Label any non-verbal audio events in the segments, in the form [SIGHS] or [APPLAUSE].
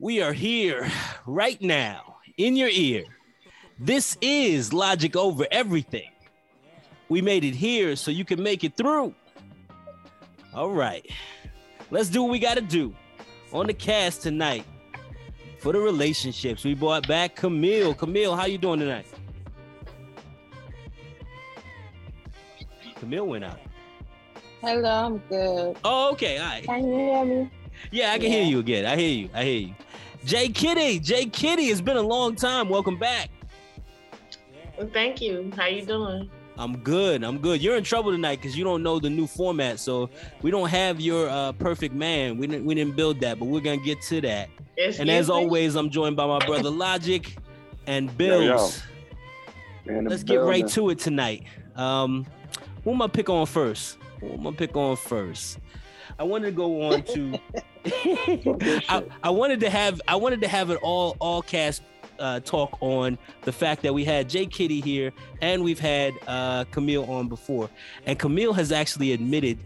We are here right now in your ear. This is Logic Over Everything. We made it here so you can make it through. All right. Let's do what we got to do on the cast tonight for the relationships. We brought back Camille. Camille, how you doing tonight? Camille went out. Hello, I'm good. Oh, okay. All right. Can you hear me? Yeah, I can hear you again. I hear you. I hear you. Jay Kitty, Jay Kitty, it's been a long time. Welcome back. Well, thank you. How you doing? I'm good. I'm good. You're in trouble tonight because you don't know the new format. So we don't have your uh, perfect man. We didn't we didn't build that, but we're gonna get to that. Excuse And as me? always, I'm joined by my brother Logic and Bills. Man, Let's get right to it tonight. Um, who am I pick on first? Who am I pick on first? I wanted to go on [LAUGHS] to. [LAUGHS] I, I wanted to have I wanted to have an all all cast uh, talk on the fact that we had Jay Kitty here and we've had uh, Camille on before, and Camille has actually admitted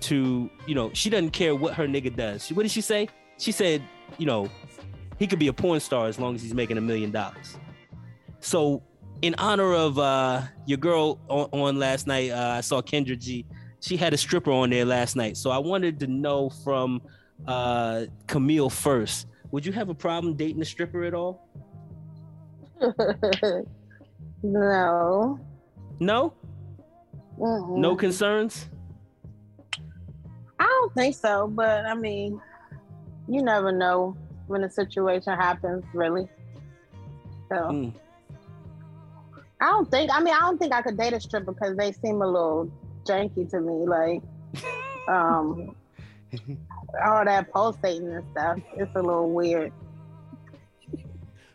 to you know she doesn't care what her nigga does. What did she say? She said you know he could be a porn star as long as he's making a million dollars. So in honor of uh, your girl on, on last night, uh, I saw Kendra G. She had a stripper on there last night. So I wanted to know from uh, Camille first. Would you have a problem dating a stripper at all? [LAUGHS] no. No, Mm-mm. no concerns. I don't think so, but I mean, you never know when a situation happens, really. So Mm. I don't think. I mean, I don't think I could date a stripper because they seem a little janky to me. Like, um, [LAUGHS] all that pulsating and stuff. It's a little weird.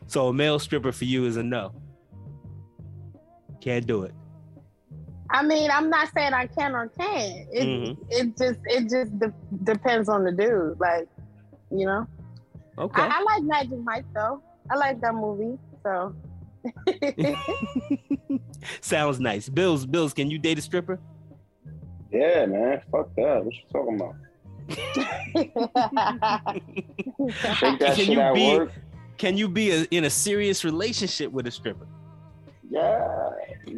So a male stripper for you is a no. Can't do it. I mean, I'm not saying I can or can't. It Mhm. it just it just de- depends on the dude. Like, you know. Okay. I, I like Magic Mike though. I like that movie. So [LAUGHS] Sounds nice. Bills, Bills, can you date a stripper? Yeah, man. Fuck that. What you talking about? [LAUGHS] Shake that Can shit you at be- work. Can you be a, in a serious relationship with a stripper? Yeah.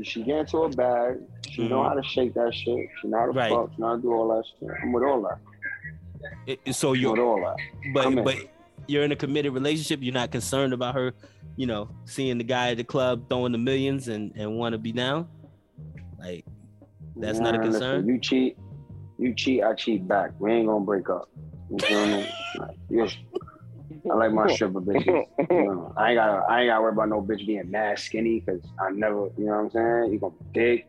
She get into a bag. She know Mhm. how to shake that shit. She know how to Right. fuck. She know how to do all that shit. I'm with all that. It- it- so I'm with you're, all that. but I'm in. but you're in a committed relationship. You're not concerned about her, you know, seeing the guy at the club throwing the millions and and want to be down. Like That's not a Man, listen, concern? you cheat. You cheat. I cheat back. We ain't gonna break up. You feel me? Like, yes. I like my stripper bitches. You know, I ain't gotta I ain't got to worry about no bitch being mad skinny because I never. You know what I'm saying? You gonna be big.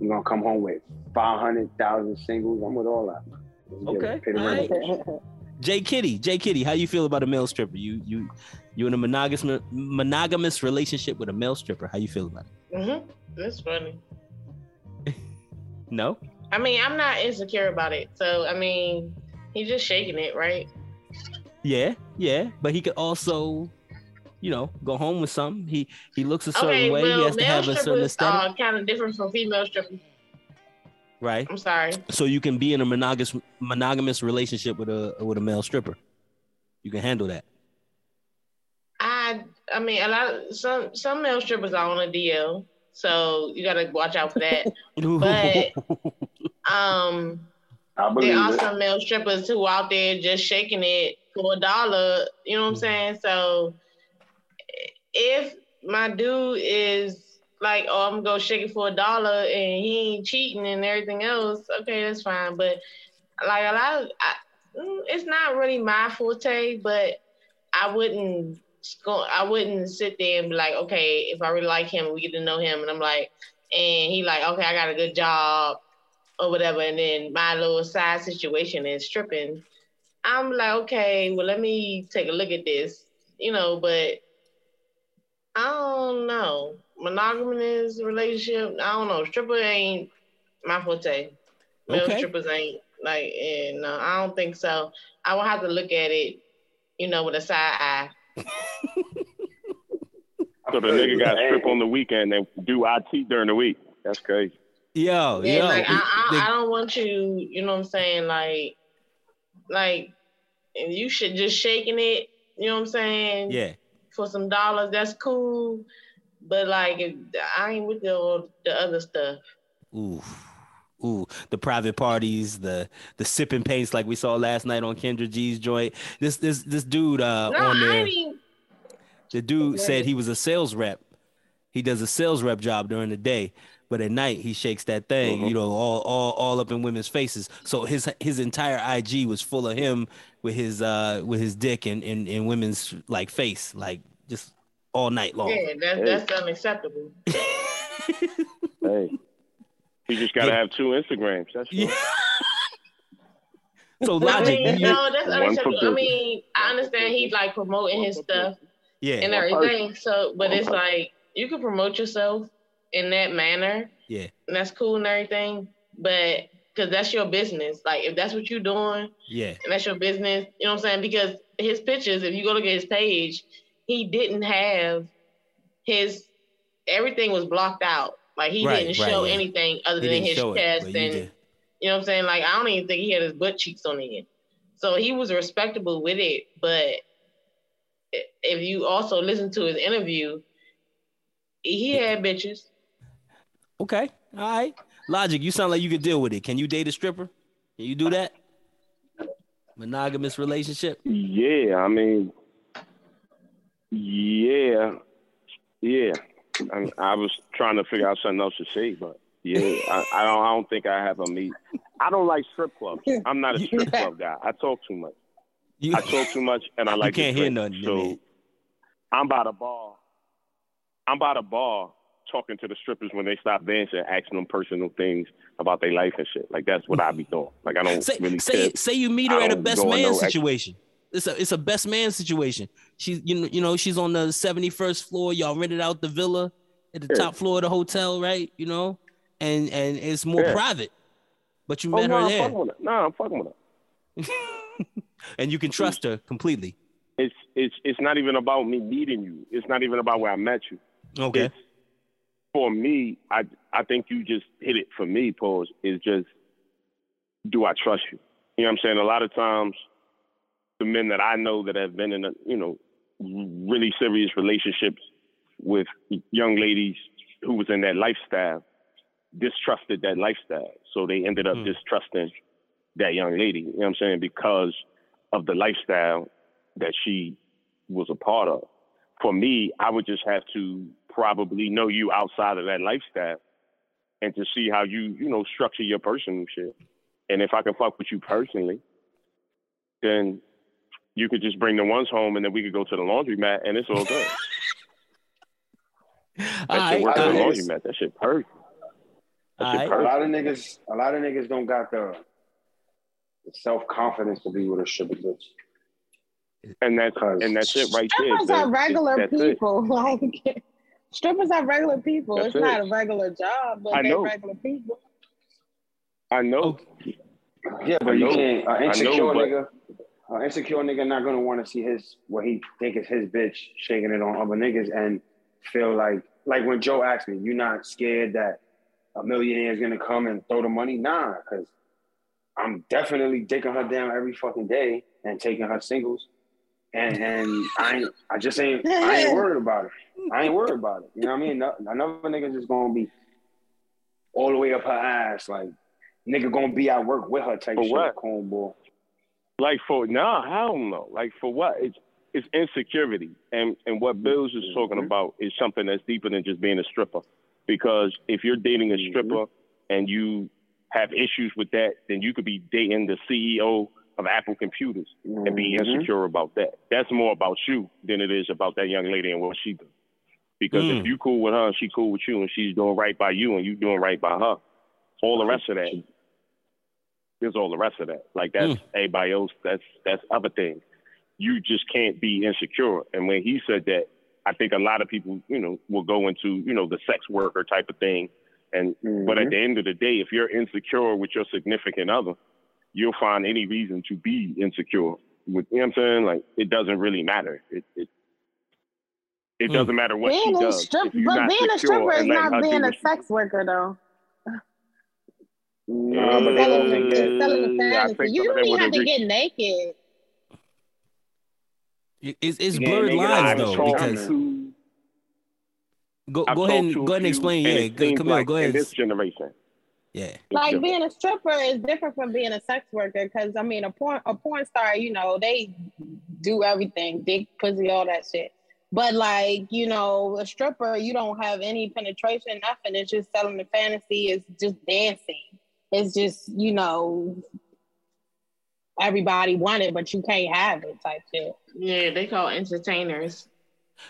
You gonna come home with five hundred thousand singles. I'm with all that. Let's Okay, it. Alright. Jay Kitty, Jay Kitty, how you feel about a male stripper? You you you in a monogamous monogamous relationship with a male stripper? How you feel about it? Mm-hmm. That's funny. No. I mean, I'm not insecure about it. So I mean, he's just shaking it, right? Yeah, yeah, but he could also, you know, go home with something. He he looks a certain okay, way. he has to have a certain aesthetic, are kind of different from female strippers. right? I'm sorry. So you can be in a monogamous monogamous relationship with a with a male stripper. You can handle that. I I mean, a lot of some some male strippers are on a DL, so you gotta watch out for that. [LAUGHS] But um, I there are some male strippers who out there just shaking it for a dollar. You know what I'm Mhm. saying? So if my dude is like, oh, I'm gonna go shake it for a dollar and he ain't cheating and everything else, okay, that's fine. But like a lot of, I, mm, it's not really my forte, but I wouldn't go, I wouldn't sit there and be like, okay, if I really like him, we get to know him, and I'm like, and he like, okay, I got a good job or whatever, and then my little side situation is stripping. I'm like, okay, well, let me take a look at this, you know, but I don't know. Monogamous relationship, I don't know. Stripper ain't my forte. Male Okay. strippers ain't like, and no, I don't think so. I will have to look at it, you know, with a side eye. So the nigga got strip on the weekend and do IT during the week. That's crazy. Yo, Yeah, yo, like I, I, I don't want you, you know what I'm saying? Like, like, and you should just shaking it you know what I'm saying? Yeah. For some dollars, that's cool. But like, if, I ain't with the the other stuff. Ooh. Ooh, the private parties, the the sipping paints like we saw last night on Kendra G's joint. This this this dude uh No, on I there. ain't even. The dude Okay. said he was a sales rep. He does a sales rep job during the day, but at night he shakes that thing, Mhm. you know, all all all up in women's faces. So his his entire IG was full of him with his uh with his dick in in, in women's like face, like just all night long. Yeah, that's Hey. that's unacceptable. [LAUGHS] [LAUGHS] Hey, you just gotta have two Instagrams. That's Yeah. all. [LAUGHS] so I mean, you- no, that's One for unacceptable. I mean, I understand he's like promoting his stuff yeah, and everything. So, but it's like you can promote yourself in that manner, yeah, and that's cool and everything. But because that's your business, like if that's what you're doing, yeah, and that's your business, you know what I'm saying? Because his pictures, if you go look at his page, he didn't have his everything was blocked out. Like he Right, didn't right, show yeah. anything other He than his show it, chest you and you know what I'm saying? Like I don't even think he had his butt cheeks on it. So he was respectable with it, but if you also listen to his interview, he had bitches. Okay, all right. Logic, you sound like you could deal with it. Can you date a stripper? Can you do that? Monogamous relationship? Yeah, I mean, yeah, yeah. I, I was trying to figure out something else to say, but yeah, I, I don't. I don't think I have a meet. I don't like strip clubs. I'm not a strip club guy. I talk too much. You, I talk too much, and I like You can't to hear nothing, So. I'm by the bar. I'm by the bar talking to the strippers when they stop dancing, asking them personal things about their life and shit. Like that's what I be doing. Like I don't say really say care. say you meet her at a best man no ex- situation. It's a it's a best man situation. She's you know you know she's on the 71st floor. Y'all rented out the villa at the Yeah. top floor of the hotel, right? You know, and and it's more Yeah. private. But you Oh met no, her I'm there, fucking with her. No, I'm fucking with her. [LAUGHS] and you can trust her completely. It's it's it's not even about me meeting you. It's not even about where I met you. Okay. It's, for me, I I think you just hit it for me, pause, is just do I trust you? You know what I'm saying? A lot of times the men that I know that have been in a, you know, really serious relationships with young ladies who was in that lifestyle distrusted that lifestyle. So they ended up Hmm. distrusting that young lady, you know what I'm saying, because of the lifestyle that she was a part of. For me, I would just have to probably know you outside of that lifestyle and to see how you, you know, structure your personal shit. And if I can fuck with you personally, then you could just bring the ones home and then we could go to the laundromat and it's all good. All [LAUGHS] That shit right. work at the right. niggas- laundromat. That shit perfect. That All shit right. A lot of niggas, a lot of niggas don't got the, the self confidence to be with a stripper bitch. And that's and that's it right there. Strippers are regular that's it. people. [LAUGHS] Like strippers are regular people. That's it's it. not a regular job, but I they're know. regular people. I know. Yeah, but I you know. can't. An I insecure know, but- nigga, an insecure nigga not gonna want to see his what he think is his bitch shaking it on other niggas and feel like like when Joe asked me, you not scared that a millionaire is gonna come and throw the money? Nah, because I'm definitely dicking her down every fucking day and taking her singles. And and I ain't, I just ain't I ain't worried about it. I ain't worried about it. You know what I mean? No- Another nigga just gonna be all the way up her ass, like nigga gonna be at work with her type For shit, what? cornball. Like for no, hell no. Like for what? It's it's insecurity, and and what Bills is talking Mhm. about is something that's deeper than just being a stripper. Because if you're dating a Mhm. stripper and you have issues with that, then you could be dating the CEO of Apple Computers and be insecure about that. That's more about you than it is about that young lady and what she does. Because Mm. if you cool with her and she cool with you and she's doing right by you and you doing right by her, all the rest of that there's all the rest of that. Like that's Mm. everybody else. That's that's other things. You just can't be insecure. And when he said that, I think a lot of people, you know, will go into you know the sex worker type of thing. And but at Mhm. the end of the day, if you're insecure with your significant other, you'll find any reason to be insecure. With you know what I'm saying? Like it doesn't really matter. It it, it Mm. doesn't matter what being she does. strip, you're but being a stripper is not being a sex worker though. Nah, but It's that selling, don't it's think selling a Uh, fantasy. You don't even have to get naked. It's, it's Yeah, blurred nigga, lines though because him. go I've go ahead talked and go ahead and few, explain. and Yeah, it go- seems Camille, like go In ahead. this generation, Yeah, like being a stripper is different from being a sex worker because I mean a porn a porn star, you know, they do everything, dick, pussy, all that shit. But like, you know, a stripper, you don't have any penetration, nothing. It's just selling the fantasy, it's just dancing. It's just, you know, everybody want it, but you can't have it type shit. Yeah, they call entertainers.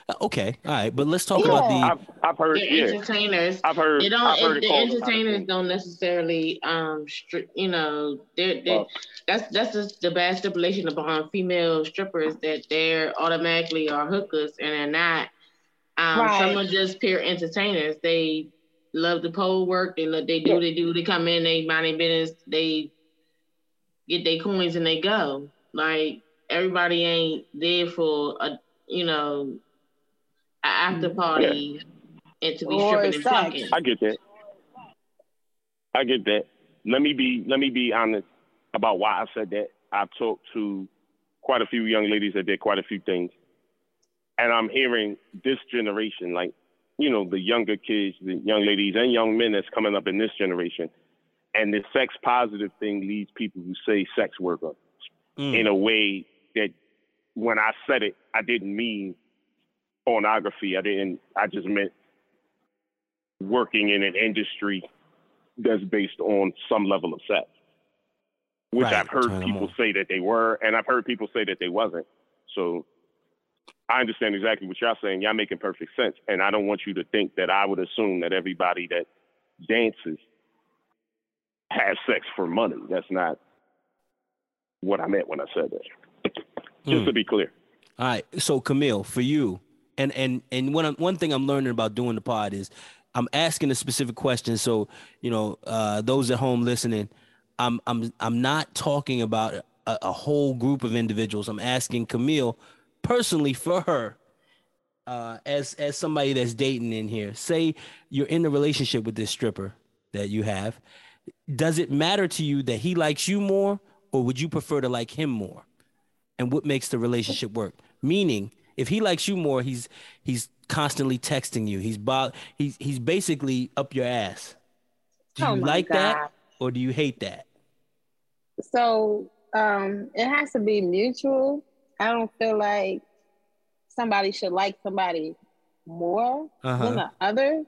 Uh, okay, all right. But let's talk Yeah. about the. I've, I've heard, They're yeah, entertainers. I've heard, They don't. I've heard it- it the called a lot of entertainers don't necessarily, um, stri- you know, they're, they Fuck. that's that's just the bad stipulation upon female strippers that they're automatically are hookers and they're not. Um, Right. Some are just pure entertainers. They love the pole work. They lo- they do Yeah. they do they come in they mind their business. They get their coins and they go. Like everybody ain't there for a you know a after mm-hmm. party and to be Or stripping and sex. fucking. I get that. I get that. Let me be let me be honest about why I said that. I've talked to quite a few young ladies that did quite a few things. And I'm hearing this generation, like, you know, the younger kids, the young ladies and young men that's coming up in this generation. And the sex positive thing leads people who say sex worker Mm, in a way that when I said it, I didn't mean pornography. I didn't. I just meant working in an industry that's based on some level of sex, which Right, I've heard turn people say that they were, and I've heard people say that they wasn't. So I understand exactly what y'all saying. Y'all making perfect sense, and I don't want you to think that I would assume that everybody that dances has sex for money. That's not what I meant when I said that. Just mm. to be clear. All right. So Camille, for you, and and and one one thing I'm learning about doing the pod is I'm asking a specific question. So you know, uh, those at home listening, I'm I'm I'm not talking about a, a whole group of individuals. I'm asking Camille personally for her. Uh, as as somebody that's dating in here, say you're in a relationship with this stripper that you have, does it matter to you that he likes you more, or would you prefer to like him more? and what makes the relationship work. Meaning, if he likes you more, he's he's constantly texting you. He's bo- he's he's basically up your ass. Do you Oh like God. that or do you hate that? So um, it has to be mutual. I don't feel like somebody should like somebody more than Uh-huh. the other.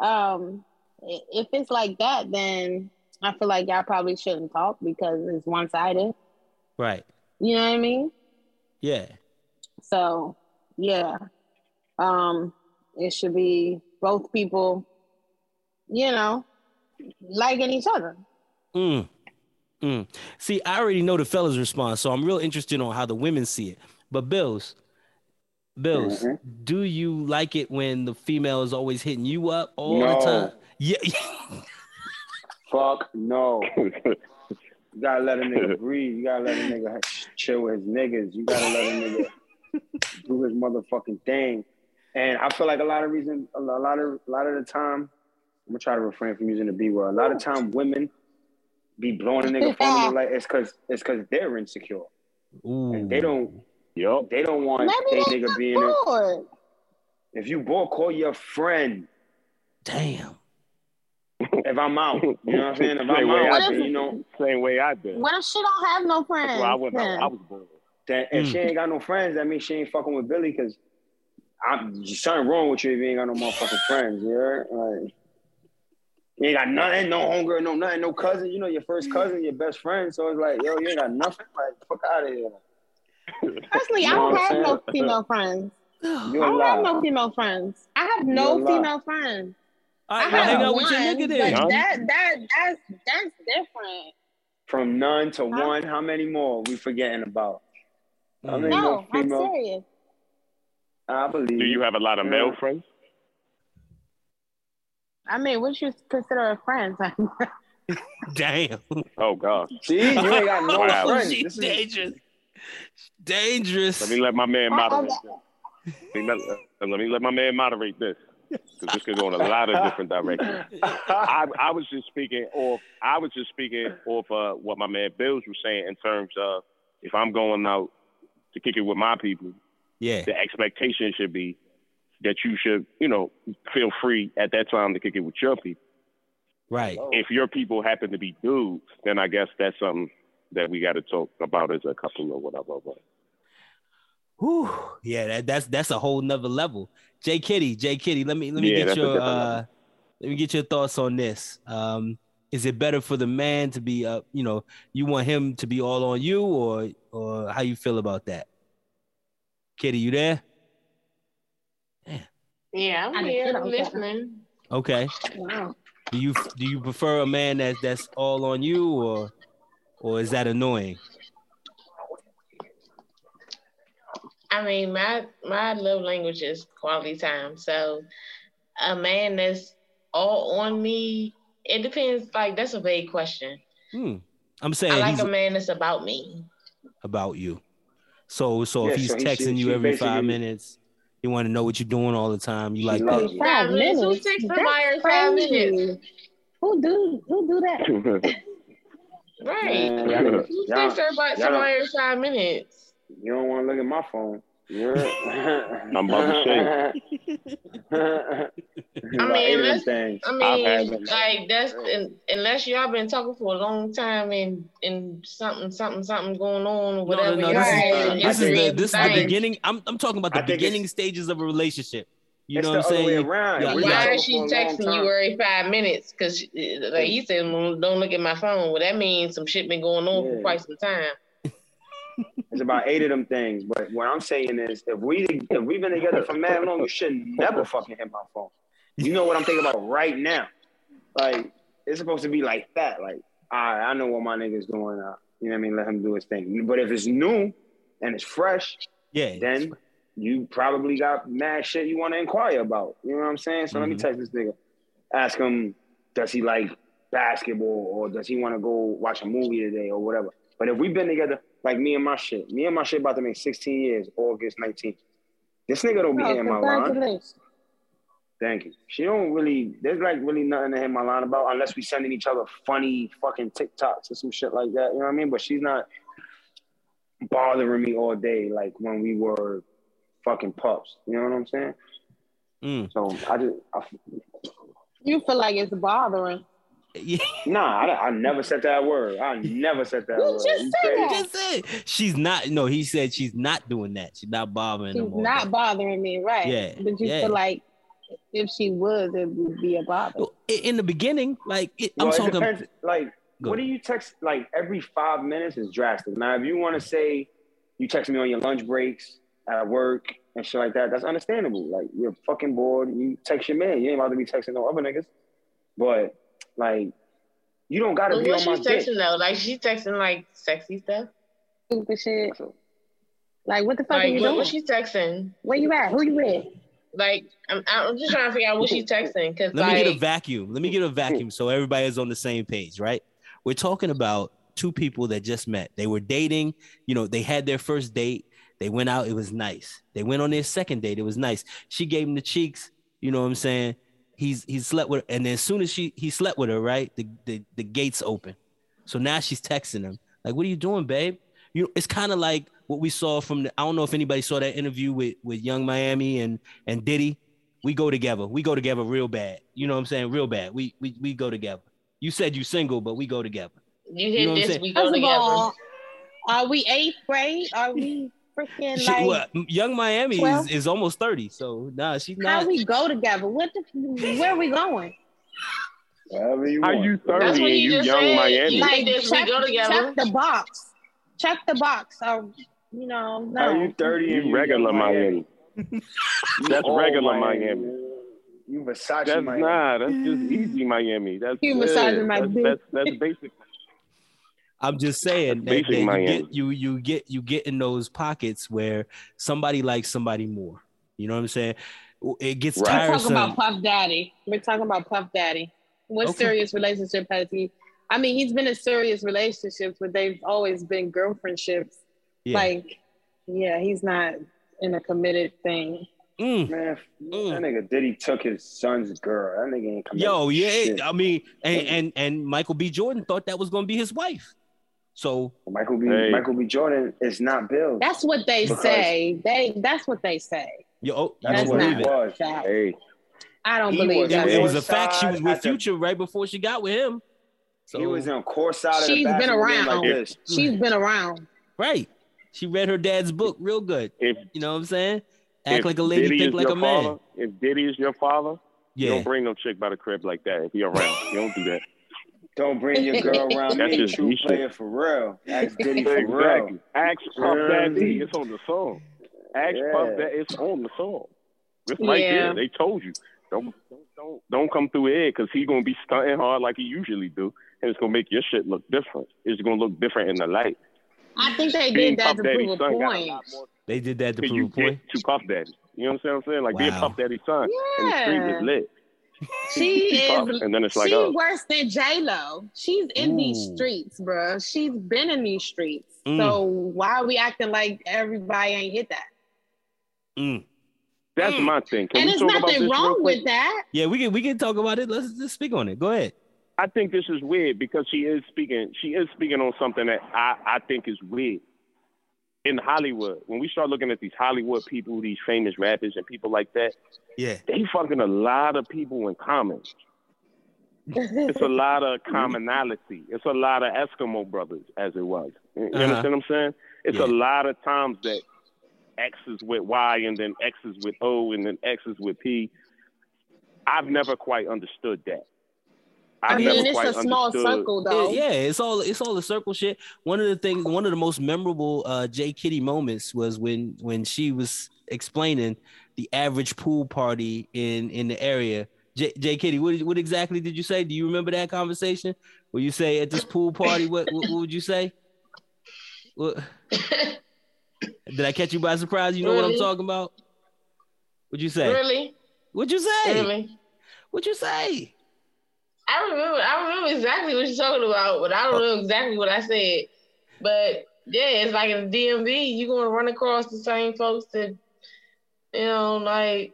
Um, if it's like that, then I feel like y'all probably shouldn't talk because it's one sided. Right. You know what I mean? Yeah. So yeah, um, it should be both people, you know, liking each other. Mm. Mm. See, I already know the fellas' response, so I'm real interested on how the women see it. But Bills, Bills, Mhm. do you like it when the female is always hitting you up all the time? Yeah. [LAUGHS] Fuck no. [LAUGHS] You gotta let a nigga breathe. You gotta let a nigga chill with his niggas. You gotta let a nigga do his motherfucking thing. And I feel like a lot of reason, a lot of, a lot of the time, I'm gonna try to refrain from using the B word. A lot of time, women be blowing a nigga phone like it's cause it's cause they're insecure Ooh. and they don't Yup. they don't want Maybe they they nigga being. A, bored. if you bored, call your friend. Damn. If I'm out, you know what I'm saying. If Same I'm way out, I did. you know. Same way I did. What if she don't have no friends? Well, I wasn't. then? I was born. That if Mm. she ain't got no friends, that means she ain't fucking with Billy because I'm something wrong with you if you ain't got no motherfucking friends. You heard? Like you ain't got nothing, no homegirl, no nothing, no cousin. You know your first cousin, your best friend. So it's like, yo, you ain't got nothing. Like fuck out of here. Personally, [LAUGHS] I You know don't what I'm have no female friends. [SIGHS] You I a don't have no female friends. I have no female friends. All I have hang out one, with your nigga but then. Huh? that that that's that's different. From none to Huh? one, how many more we forgetting about? I Mm. mean, No, no I'm serious. I believe. Do you have a lot of male friends? I mean, what you consider a friend? [LAUGHS] Damn. Oh God. See, you ain't got no Wow. friends. She's This is, dangerous. Dangerous. Let me let my man I- I- moderate. this. Let me let, uh, let me let my man moderate this because this could go in a lot of different directions. I, I was just speaking off. I was just speaking off uh, what my man Bills was saying in terms of if I'm going out to kick it with my people, Yeah. The expectation should be that you should, you know, feel free at that time to kick it with your people. Right. If your people happen to be dudes, then I guess that's something that we got to talk about as a couple or whatever. But Whew. Yeah, that, that's that's a whole nother level. J Kitty, J Kitty, let me let me Yeah, get your uh let me get your thoughts on this. Um is it better for the man to be uh you know, you want him to be all on you or or how you feel about that? Kitty, you there? Yeah, I I'm here sit on that. listening. Okay. Wow. Do you do you prefer a man that's that's all on you or or is that annoying? I mean, my my love language is quality time. So a man that's all on me, it depends. Like that's a vague question. Hmm. I'm saying I like a man that's about me. about you. So so Yeah, if he's so texting should- you every five basically- minutes, you want to know what you're doing all the time. You like loves that. Five Five minutes? Who minutes. takes That's somebody five minutes? Who do who do that? [LAUGHS] Right. Man, Who y'all- takes everybody y'all don't- somebody in five minutes? You don't want to look at my phone. You're I'm about to say. I mean, let's- I mean, like that's un unless y'all been talking for a long time and and something something something going on or No, whatever. no, no. y'all This had is, this is the this is the beginning. I'm I'm talking about the beginning stages of a relationship. You It's know the what I'm other way saying? around. Yeah, We Why is she for a long texting you every five minutes? Because like he said, "Mm, don't look at my phone. Well, that means some shit been going on for quite some time. It's about eight of them things. But what I'm saying is, if we if we've been together for mad long, you should never fucking hit my phone. You know what I'm thinking about right now. Like it's supposed to be like that. Like right, I know what my nigga's doing. Uh, you know what I mean? Let him do his thing. But if it's new and it's fresh, Yeah. then you probably got mad shit you want to inquire about. You know what I'm saying? So let me Mhm. text this nigga. Ask him, does he like basketball or does he want to go watch a movie today or whatever. But if we've been together, like me and my shit, me and my shit about to make 16 years, August 19th. This nigga don't be Oh, hitting my line. Thank you. She don't really, there's like really nothing to hit my line about unless we sending each other funny fucking TikToks or some shit like that. You know what I mean? But she's not bothering me all day like when we were fucking pups. You know what I'm saying? Mm. So I just, I, You feel like it's bothering. Yeah. nah, I, I never said that word. I never said that [LAUGHS] You word. just You said that. Just said she's not. No, he said she's not doing that. She's not bothering She's him. all not bothering me, right? Yeah, But you yeah. feel like if she was, it would be a bother. Well, In the beginning, like it, I'm it talking. depends. Like, Go. what do you text? Like every five minutes is drastic. Now, if you want to say you text me on your lunch breaks at work and shit like that, that's understandable. Like you're fucking bored. You text your man. You ain't about to be texting no other niggas. But like, you don't gotta But be what on my she's dick. texting though, like she's texting like sexy stuff. Stupid shit. Like, what the fuck are you what, doing? what she texting? Where you at? Who you with? Like I'm, I'm just trying to figure out what she's [LAUGHS] texting because Let like me get a vacuum. Let me get a vacuum so everybody is on the same page, right? We're talking about two people that just met. They were dating, you know, they had their first date. They went out, it was nice. They went on their second date, it was nice. She gave him the cheeks, you know what I'm saying? He's he slept with her, and then as soon as she he slept with her, right? The the, the gates open. So now she's texting him. Like, what are you doing, babe? You know, it's kind of like what we saw from the I don't know if anybody saw that interview with with Yung Miami and and Diddy we go together. We go together real bad. You know what I'm saying? Real bad. We we we go together. You said you single, but we go together. you hit you know this, saying? we go First of together. all, are we eighth grade? Are we freaking She- like? well, Yung Miami Well- is, is almost 30. So nah, she's not How we go together? What the? Where are we going? Whatever you How want. you 30 what and he you young said. Miami? You- Like, this, we check, go together. check the box. Check the box. Or, you know, How no. you 30 and You you regular young Miami. That's old regular Miami. You Versace That's Miami. nah. That's just easy Miami. That's You yeah, massaging my that's, that's that's basic. I'm just saying that, that you get you you get you get in those pockets where somebody likes somebody more. You know what I'm saying? It gets Right. We're talking about Puff Daddy. We're talking about Puff Daddy. What Okay. serious relationship has he? I mean, he's been in serious relationships, but they've always been girlfriendships. Yeah. Like, yeah, he's not in a committed thing. Mm. Man, Mm. that nigga Diddy took his son's girl. That nigga ain't coming. Yo, yeah. Shit. I mean, and, and and Michael B. Jordan thought that was gonna be his wife. So Michael B. Hey. Michael B. Jordan is not Bill. That's what they Because- say. They that's what they say. yo, oh, you That's don't what believe it it. was. Hey, I don't He believe was- It, that. it was a fact. She was with at the- Future right before she got with him. So he was on court side of the She's been around. like this. [LAUGHS] She's been around. right. She read her dad's book real good. if You know what I'm saying? Act like a lady, Diddy think like your a man. father, if Diddy is your father, you don't bring no chick by the crib like that if he around. You don't do that. Don't bring your girl [LAUGHS] around That's me. just True me player for real. Ask Diddy for Exactly. real. Ask Puff Daddy. It's on the song. Ask Yeah. Puff Daddy. It's on the song. It's right Yeah. there. They told you. Don't don't don't, don't come through here because he's gonna be stunting hard like he usually do, and it's gonna make your shit look different. It's gonna look different in the light. I think they Being did that Puff to Daddy's prove a son a point. They did that to prove a point. get to Puff Daddy. You know what I'm saying? Like being Wow. Puff Daddy's son and the street Yeah. is lit. [LAUGHS] She is and then it's like, she's oh, worse than J Lo. She's in these streets, bruh. She's been in these streets. Mm. So why are we acting like everybody ain't hit that? Mm. that's Mm. my thing. Can and we there's talk about nothing this wrong with that. Yeah, we can we can talk about it. Let's just speak on it. Go ahead. I think this is weird because she is speaking. She is speaking on something that I, I think is weird in Hollywood. When we start looking at these Hollywood people, these famous rappers and people like that, Yeah. they fucking a lot of people in common. It's a lot of [LAUGHS] commonality. It's a lot of Eskimo brothers, as it was. You Uh-huh. understand what I'm saying? It's Yeah. a lot of times that X is with Y and then X is with O and then X is with P. I've never quite understood that. I I've mean, never it's quite a small understood- circle though. It- yeah, it's all it's all the circle shit. One of the things, one of the most memorable uh J Kitty moments was when when she was explaining the average pool party in in the area. J, J Kitty, what what exactly did you say? Do you remember that conversation? Where you say at this pool party, what what, what would you say? What, [LAUGHS] did I catch you by surprise? You know what I'm talking about? What'd you say? Really? What'd you say? Really? What'd you say? I remember I remember exactly what you're talking about, but I don't know exactly what I said. But yeah, it's like in the DMV, you're gonna run across the same folks that you know, like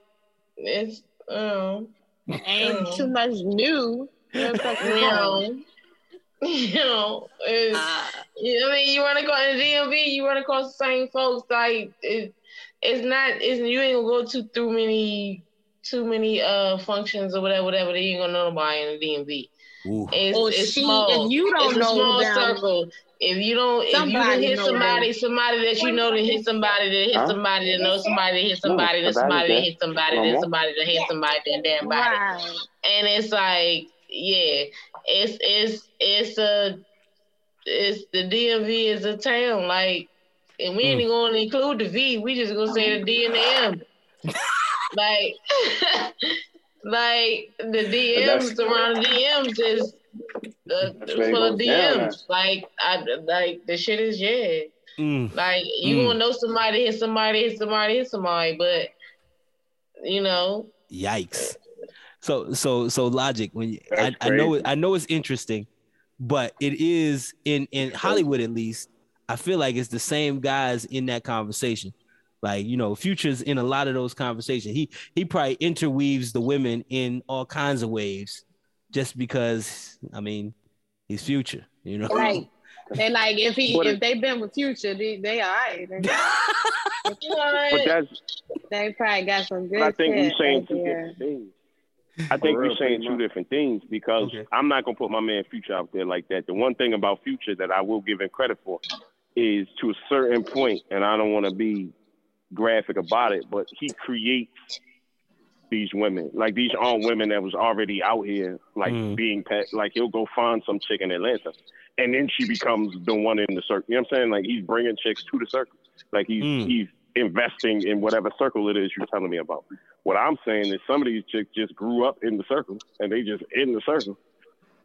it's um Ain't too much new. There's you know you know, it's, Ah. [LAUGHS] [LAUGHS] you know, I mean, you run across in the DMV, you run across the same folks. Like it, it's not, it's you ain't gonna go to too many, too many uh functions or whatever, whatever. They ain't gonna know nobody in the DMV. Ooh. It's, Or it's she, small. if you don't it's a know small them, circle. If you don't, if you Somebody hit know somebody, somebody that you know that hit somebody that hit Huh? somebody that knows somebody that hit somebody that somebody that hit somebody that somebody that hit somebody that damn body. right? And it's like, yeah, it's it's it's a it's the DMV is a town, like, and we ain't even gonna include the V. We just gonna say the D and the M. [LAUGHS] like, [LAUGHS] like the DMs that's- around the DMs is uh, That's where it full of goes down DMs. Like, I like the shit is yeah. Mm. Like you Mm. gonna know somebody hit somebody hit somebody hit somebody, but you know, Yikes. So so so logic when you, I, I know it I know it's interesting, but it is in in Hollywood at least. I feel like it's the same guys in that conversation. Like you know, Future's in a lot of those conversations. He he probably interweaves the women in all kinds of ways, just because I mean, he's Future. You know, Right. [LAUGHS] And like if he But if they've been with Future, they they all right. They, [LAUGHS] But that's they probably got some good. But I think we're saying two different things. I think For we're saying two different things because Okay. I'm not gonna put my man Future out there like that. The one thing about Future that I will give him credit for is to a certain point, and I don't want to be graphic about it, but he creates these women. Like these aren't women that was already out here, like Mm. being pet. Like he'll go find some chick in Atlanta, and then she becomes the one in the circle. You know what I'm saying? Like he's bringing chicks to the circle. Like he's Mm. he's investing in whatever circle it is you're telling me about. What I'm saying is some of these chicks just grew up in the circle, and they just in the circle,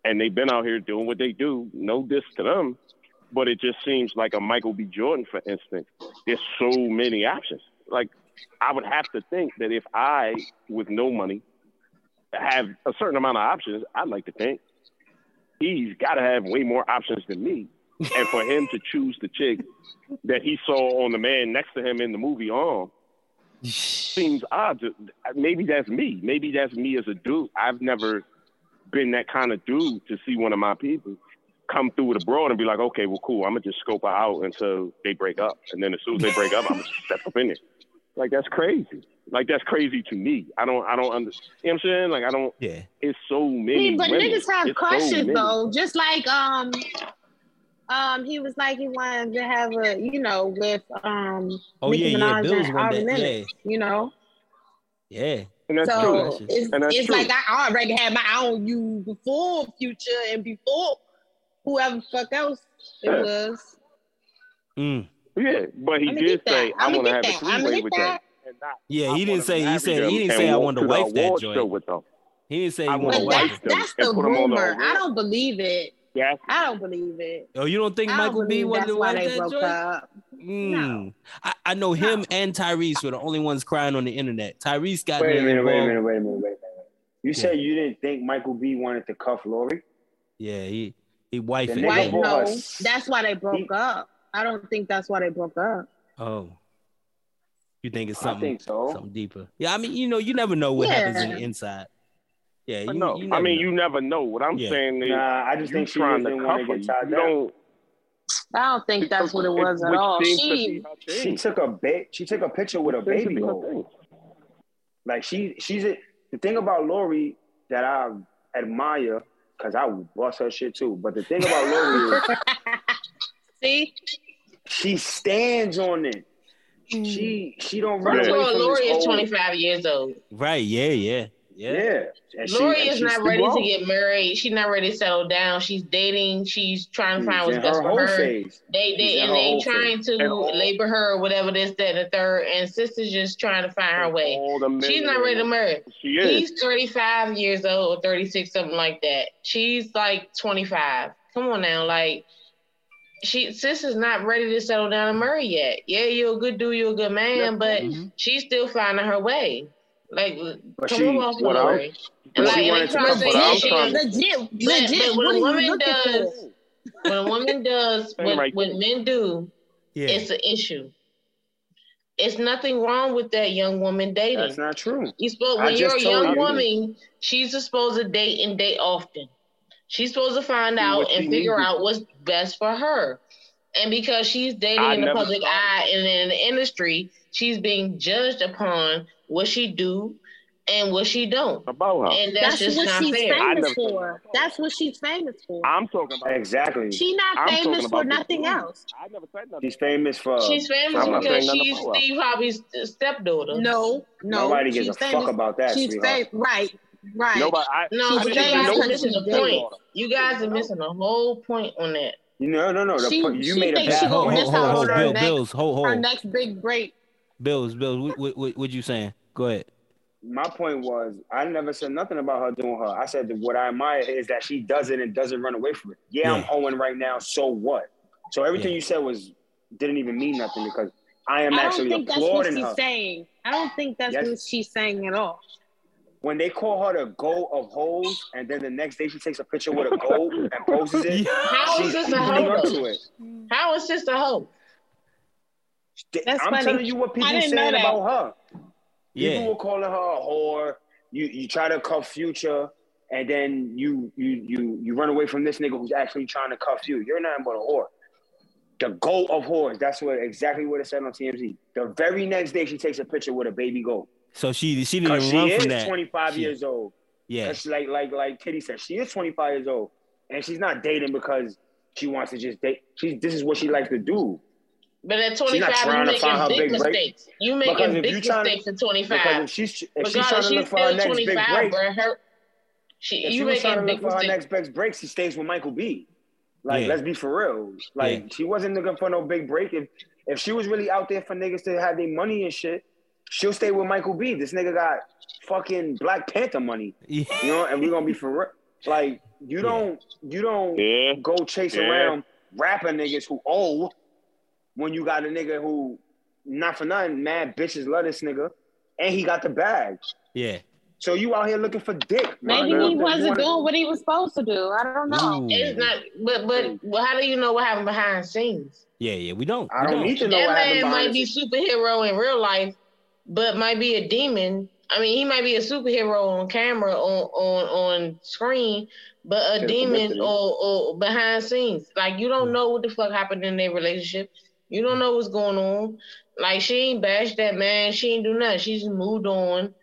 and they've been out here doing what they do. No diss to them, but it just seems like a Michael B. Jordan, for instance. There's so many options. Like I would have to think that if I, with no money, have a certain amount of options, I'd like to think he's got to have way more options than me. and for him to choose the chick that he saw on the man next to him in the movie on seems odd. Maybe that's me. Maybe that's me as a dude. I've never been that kind of dude to see one of my people come through with a broad and be like, okay, well, cool. I'm gonna just scope her out until they break up, and then as soon as they break up, I'm gonna step up in it. Like that's crazy. Like that's crazy to me. I don't. I don't understand. You know what I'm saying? Like I don't. Yeah. It's so many. See, but women. niggas have It's crushes many. though. Just like um um he was like he wanted to have a you know with um Oh Nicki yeah, yeah. Bills and won Ari that. Lennox, you know. Yeah. Yeah. And that's so true. it's, And that's it's true. like I already had my eye on you before future and before whoever the fuck else it Yeah. was. Mm. Yeah, but he I'ma did say, "I I'ma want to have a that. I'ma three-way with that. them." Not, Yeah, he didn't say. He said. He didn't say I walk wanted to to wife that joint. with them. He didn't say he I wanna to wife. that's them that's the put 'em on the rumor. I don't believe it. Yeah, I don't believe it. Oh, you don't think I don't Michael B believe wanted to why wife that broke joint? up. Mm. I, I know him and Tyrese were the only ones crying on the internet. Tyrese got Wait a minute, wait a minute, wait a minute, wait a minute. You said you didn't think Michael B wanted to cuff Lori? Yeah, he he wife The it. nigga Why no? That's why they broke He- up. I don't think that's why they broke up. Oh, you think it's something think so. something deeper? Yeah, I mean, you know, you never know what happens in the inside. Yeah, you, no, you I mean, know. you never know. What I'm Yeah. saying is, Nah, I just think she trying to didn't want to You get tied down. don't. I don't think that's what it was at all. She She took a ba- she took a picture with a baby be her goat. thing. Like she she's a, the thing about Lori that I admire because I would bust her shit too. But the thing about Lori is [LAUGHS] see, she stands on it. She she don't run First of away all, Lori is 25 years old. right? Yeah, yeah, yeah. Yeah, and she- Lori and is not still ready to get married. She's not ready to settle down. She's dating. She's trying to find She's what's best her for her. phase. They She's they in and they whole trying phase. to And labor her or whatever this, that, and the third. And sister's just trying to find her way. She's not ready to marry. She is. He's 35 years old or 36, something like that. She's like 25. Come on now, like she sis is not ready to settle down and marry yet. Yeah, you're a good dude, you're a good man, but Mhm. she's still finding her way. Like, But come she- on off what Lori. And But like, she and wanted to trying come, to but say I'm trying- is- legit, but legit. when What a woman does- for? when a woman does Same what, right what men do, Yeah. it's an issue. It's nothing wrong with that young woman dating. That's not true. You supposed I when you're a young you. woman, she's supposed to date and date often. She's supposed to find See out and figure needs. out what's best for her. And because she's dating I in the public eye and in the industry, she's being judged upon what she do and what she don't. about her. And that's, That's just what not she's fair. I famous never- for. That's what she's famous for. I'm talking about. Exactly. She's not I'm famous for nothing dude. else. I never said nothing. She's famous for. She's famous I'm because she's. Steve Harvey's stepdaughter. No, no. Nobody gives she's a famous. fuck about that, She's sweetheart. famous. Right, right. Nobody. I, No, She's I but you didn't famous guys know are because she missing she's the was gay. point. You guys are missing the whole point on that. No, no, no. The, She- po- you she made a thinks bad she hold, gonna point. miss hold, out hold, on hold, her Bill, next- Bills, hold, Her hold, next big break. Bills, Bills. What, what, what, what you saying? Go ahead. My point was, I never said nothing about her doing her. I said that what I admire is that she does it and doesn't run away from it. Yeah, I'm Yeah. hoeing right now. So what? So everything Yeah. you said was didn't even mean nothing because I am I don't actually think that's what applauding she's her. saying. I don't think that's Yes. what she's saying at all. When they call her the goat of hoes, and then the next day she takes a picture with a goat [LAUGHS] and poses it, How is this a equally hoe? up to it. How is this a hoe? That's I'm funny. telling you what people I didn't know saying about her. People Yeah. were calling her a whore. You you try to cuff Future, and then you you you you run away from this nigga who's actually trying to cuff you. You're nothing but a whore. The goat of whores. That's what exactly what it said on TMZ. The very next day, she takes a picture with a baby goat. So she she didn't she run from that. 25 She- years old. Yeah. Like like like Kitty said, she is 25 years old, and she's not dating because she wants to just date. She this is what she likes to do. But at not 25, trying you to find her making big big break. mistakes. You Because making big you tryna- mistakes at 25. Because if she's if she's trying Regardless, to she's look for her next big 25, break, bro. Her, she, if you she was trying to making look big for her next big break, she stays with Michael B. Like, Yeah. let's be for real. Like, Yeah. she wasn't looking for no big break. If if she was really out there for niggas to have their money and shit, she'll stay with Michael B. This nigga got fucking Black Panther money, Yeah. you know. And we're gonna be for real. Like, you don't you don't Yeah. go chase Yeah. around rapper niggas who owe when you got a nigga who not for nothing, mad bitches love this nigga, and he got the bag. Yeah. So you out here looking for dick. Maybe he wasn't wanna- doing what he was supposed to do. I don't know. Ooh. It's not, but but well, how do you know what happened behind the scenes? Yeah, yeah. We don't. I we don't need to know That what happened man behind might be the superhero in real life, but might be a demon I mean, he might be a superhero on camera on on on screen, but a Yeah, demon or, or behind scenes. Like you don't hmm. know what the fuck happened in their relationship. You don't mm. know what's going on. Like she ain't bashed that man. She ain't do nothing. She just moved on.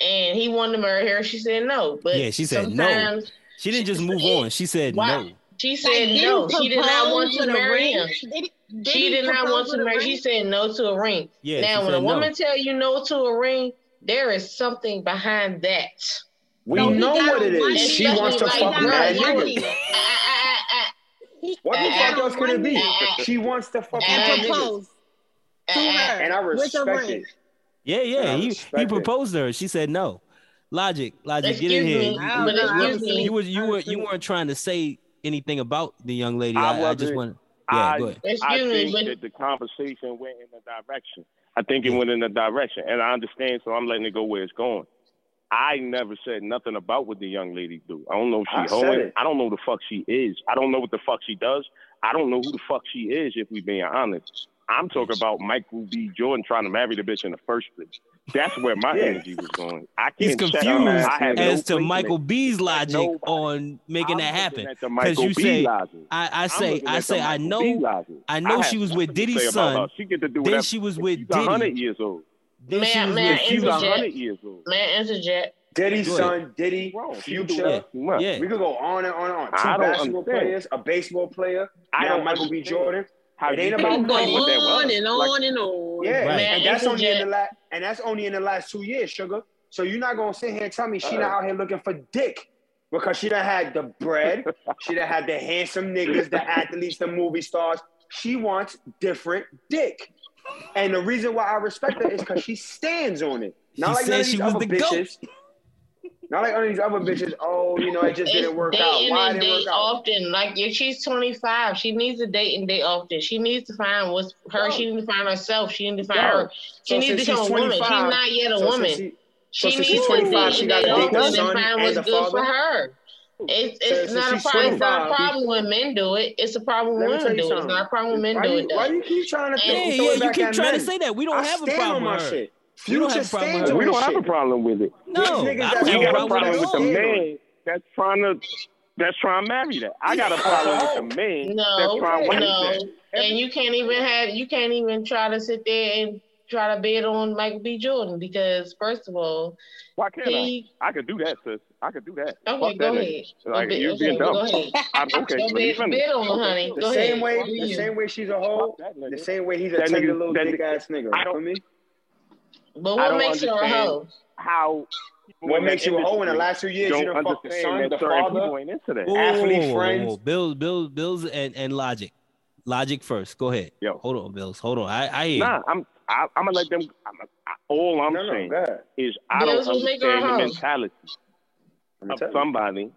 And he wanted to marry her. She said no. But Yeah, she said no. She didn't just move on. She said Wow. no. She said did no. She did not want to marry ring? him. Did he- did She did not want to marry. ring? She said no to a ring. Yeah, now, when a said no. woman tell you no to a ring, there is something behind that. We So he know what it on one is. knee, She wants to like, fuck girl, mad you- niggas. Ah, ah, ah, He- What the fuck else could it be? She wants to fuck mad and propose to her And I with a respect ring. it. Yeah, yeah. He he proposed to her. She said no. Logic, logic, get in here. me, You- I don't but know. I excuse was- You was you were you weren't trying to say anything about the young lady. I I, I just wasn't. want. Yeah, I. I Excuse me, think that the conversation went in a direction. I think it went in a direction, and I understand, so I'm letting it go where it's going. I never said nothing about what the young lady do. I don't know if I she said hoeing. it. I don't know who the fuck she is. I don't know what the fuck she does. I don't know who the fuck she is. If we being honest, I'm talking about Michael B. Jordan trying to marry the bitch in the first place. That's where my Yeah. energy was going. I He's can't check confused her. I have no as to Michael. B's logic Nobody. on making I'm that happen. Because you B. say- logic. I, I say I say I know I know have she was with nothing Diddy's son. her. She get to do Then she was with She's a hundred Diddy. years old. Then she May I- was may I with She's interject? years old. man, interject. Diddy's son, Diddy, Wrong. She can do Future. whatever she wants. Yeah. We could go on and on and on. Two I don't basketball understand. players, a baseball player, I now Michael B. Jordan. How It ain't can about think Go money. what that on was. and Like, on and on. Yeah, Right. and that's only in the last, and that's only in the last two years, sugar. So you're not gonna sit here and tell me she Uh. not out here looking for dick because she done had the bread, [LAUGHS] she done had the handsome niggas, the athletes, the movie stars. She wants different dick, and the reason why I respect her is because she stands on it. Not She like said none of she these was other the goat. bitches. Not like none of these other bitches. Oh, you know, it just didn't work dating out. Why and didn't date work out? often. Like if she's 25, she needs to date and date often. She needs to find what's her. Yo. She needs to find herself. She needs to find Yo. her. She So needs to since become a woman. She's not yet a So woman. she- she so since needs she's to 25, date she and gotta date date the often son and find and what's the good for her. It's So it's since not a she's problem. It's not a problem when men do it. It's a problem when women do it. It's not a problem when men Why do you, it. why Though. you keep trying to Yeah, Yeah, it yeah. You back keep at trying to say that. We don't I have a problem on my with her. shit. We don't Future have a problem stands with on we don't have a problem with it. No, These I You got a problem problem with with the stand man that's trying to that's trying to marry that. I got a problem with the man that's trying to no, marry that. and you can't even have you can't even try to sit there and try to bid on Michael B. Jordan because first of all, Why can't he I? I could do that, sis. I could do that. okay, Fuck go that ahead. nigga. Like Go you okay, being dumb. I'm, okay, Go let me bid, finish. on honey. The Go same ahead. way, the same way she's a hoe, Fuck that nigga. the same way he's a That tender nigga- little that dick nigga- ass nigga. I don't- me? But what makes her a hoe? How What makes you a hoe in the last two years? You don't done fucked the understand son, that the certain people father. into that. Whoa, Athlete friends. whoa. Bills, Bills, Bills, and, and Logic. Logic first. Go ahead. Yo. Hold on, Bills. Hold on. I, I hear. Nah, I'm I, I'm gonna let them. I'm, I, all I'm No, no, saying go ahead. is I Bills don't will make her a understand the mentality Let me of tell you. somebody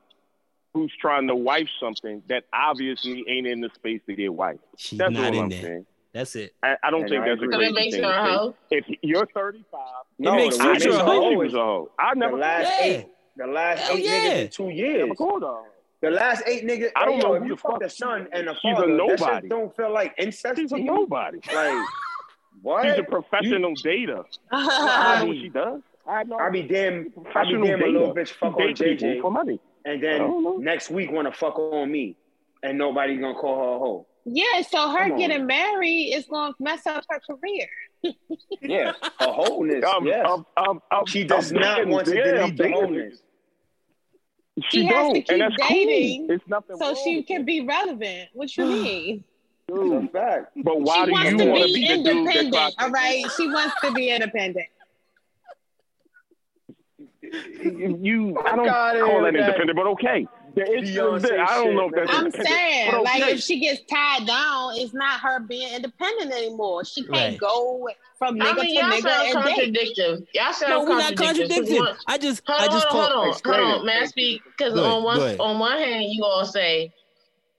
who's trying to wife something that obviously ain't in the space to get wife. She's That's not all in I'm there. saying. That's it. I, I don't And think I that's a agree. So crazy that makes thing her to say. If you're 35, No, makes Future makes a hoe. she hoe a hoe. I the never, last Yeah. eight, the last Hell eight yeah. niggas in two years. never called her. a hoe. The last eight niggas. I don't hey, yo, know if who you the fuck fuck the son and the She's a father, that nobody. shit don't feel like incest She's to a you. nobody. Like what? She's a professional data. I don't know what she does. I have no I be damn, I be damn a little bitch fuck on JJ, for money. and I don't know. then next week wanna fuck on me, and nobody gonna call her a hoe. Yeah, so her Come on. getting married is gonna mess up her career. [LAUGHS] Yeah, a wholeness. Um, yes. um, um, um, she does I'm not want to yeah, delete the wholeness. She, She has to don't, keep and that's dating cool. It's nothing So she can be relevant. What you mean? It's a fact. But why she do wants you want to be be the dude that independent. All right, she wants to be independent. To, you? [LAUGHS] I don't God, call that that independent, but okay. There is- Beyonce I don't know if that's I'm saying, but like, if she gets tied down, it's not her being independent anymore. She can't Right. go from I nigga mean, to y'all nigga sound and date. contradictive. Y'all sound No, we're not contradictive. 'Cause contradicting. I just, Hold I on, just hold on, call. hold on, Explain hold it. on. May I speak? Because on one on one hand, you all say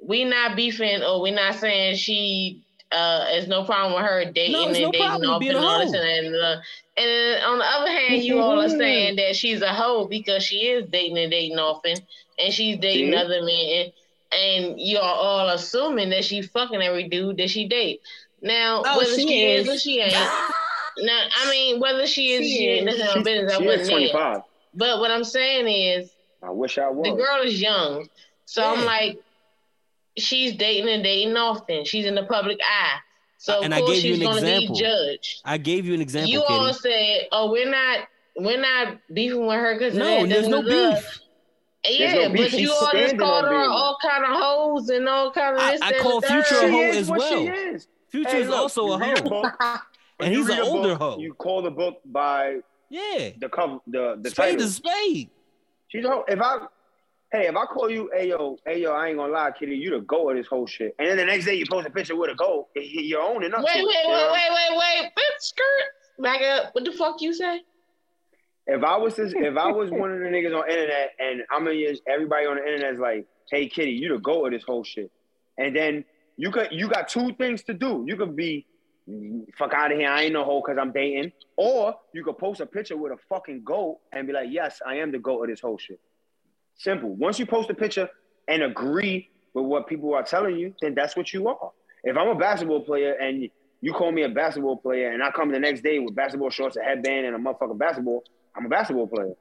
we not beefing, or we not saying she uh is no problem with her dating No, and no dating problem off and all this hoe. and that. And, uh, and on the other hand, you all are saying mm-hmm. that she's a hoe because she is dating and dating often, and she's dating See? other men, and you are all assuming that she fucking every dude that she date. Now, Oh, whether she she is. is. or she ain't, [LAUGHS] Now, I mean, whether she is, She she, ain't that's her business. I wasn't there. 25. But what I'm saying is, I wish I was. the girl is young, so Yeah. I'm like, she's dating and dating often. She's in the public eye, so of And I course gave you an going to be example. judged. I gave you an example, you Kitty. all said, "Oh, we're not, we're not beefing with her because no, there's no beef. Yeah, There's no beef. but you all just called her all kind of hoes and all kind of I- this. I that, and call Future a hoe as well. Future Hey, is look, also a hoe, [LAUGHS] and he's an older hoe. You call the book by Yeah, the cover, the the spade title. is spade. She's a hoe. If I, hey, if I call you, hey yo, hey yo, I ain't gonna lie, Kitty, you the go of this whole shit. And then the next day you post a picture with a goat, you're owning up. Wait, to it, wait, wait, wait, wait, wait, bitch, skirt. Back up. What the fuck you say? If I was this, if I was one [LAUGHS] of the niggas on internet and I'm in your, everybody on the internet is like, hey Kitty, you the go of this whole shit. And then you could you got two things to do. You could be fuck out of here, I ain't no hoe because I'm dating. Or you could post a picture with a fucking goat and be like, yes, I am the goat of this whole shit. Simple. Once you post a picture and agree with what people are telling you, then that's what you are. If I'm a basketball player and you call me a basketball player and I come the next day with basketball shorts, a headband, and a motherfucking basketball, I'm a basketball player.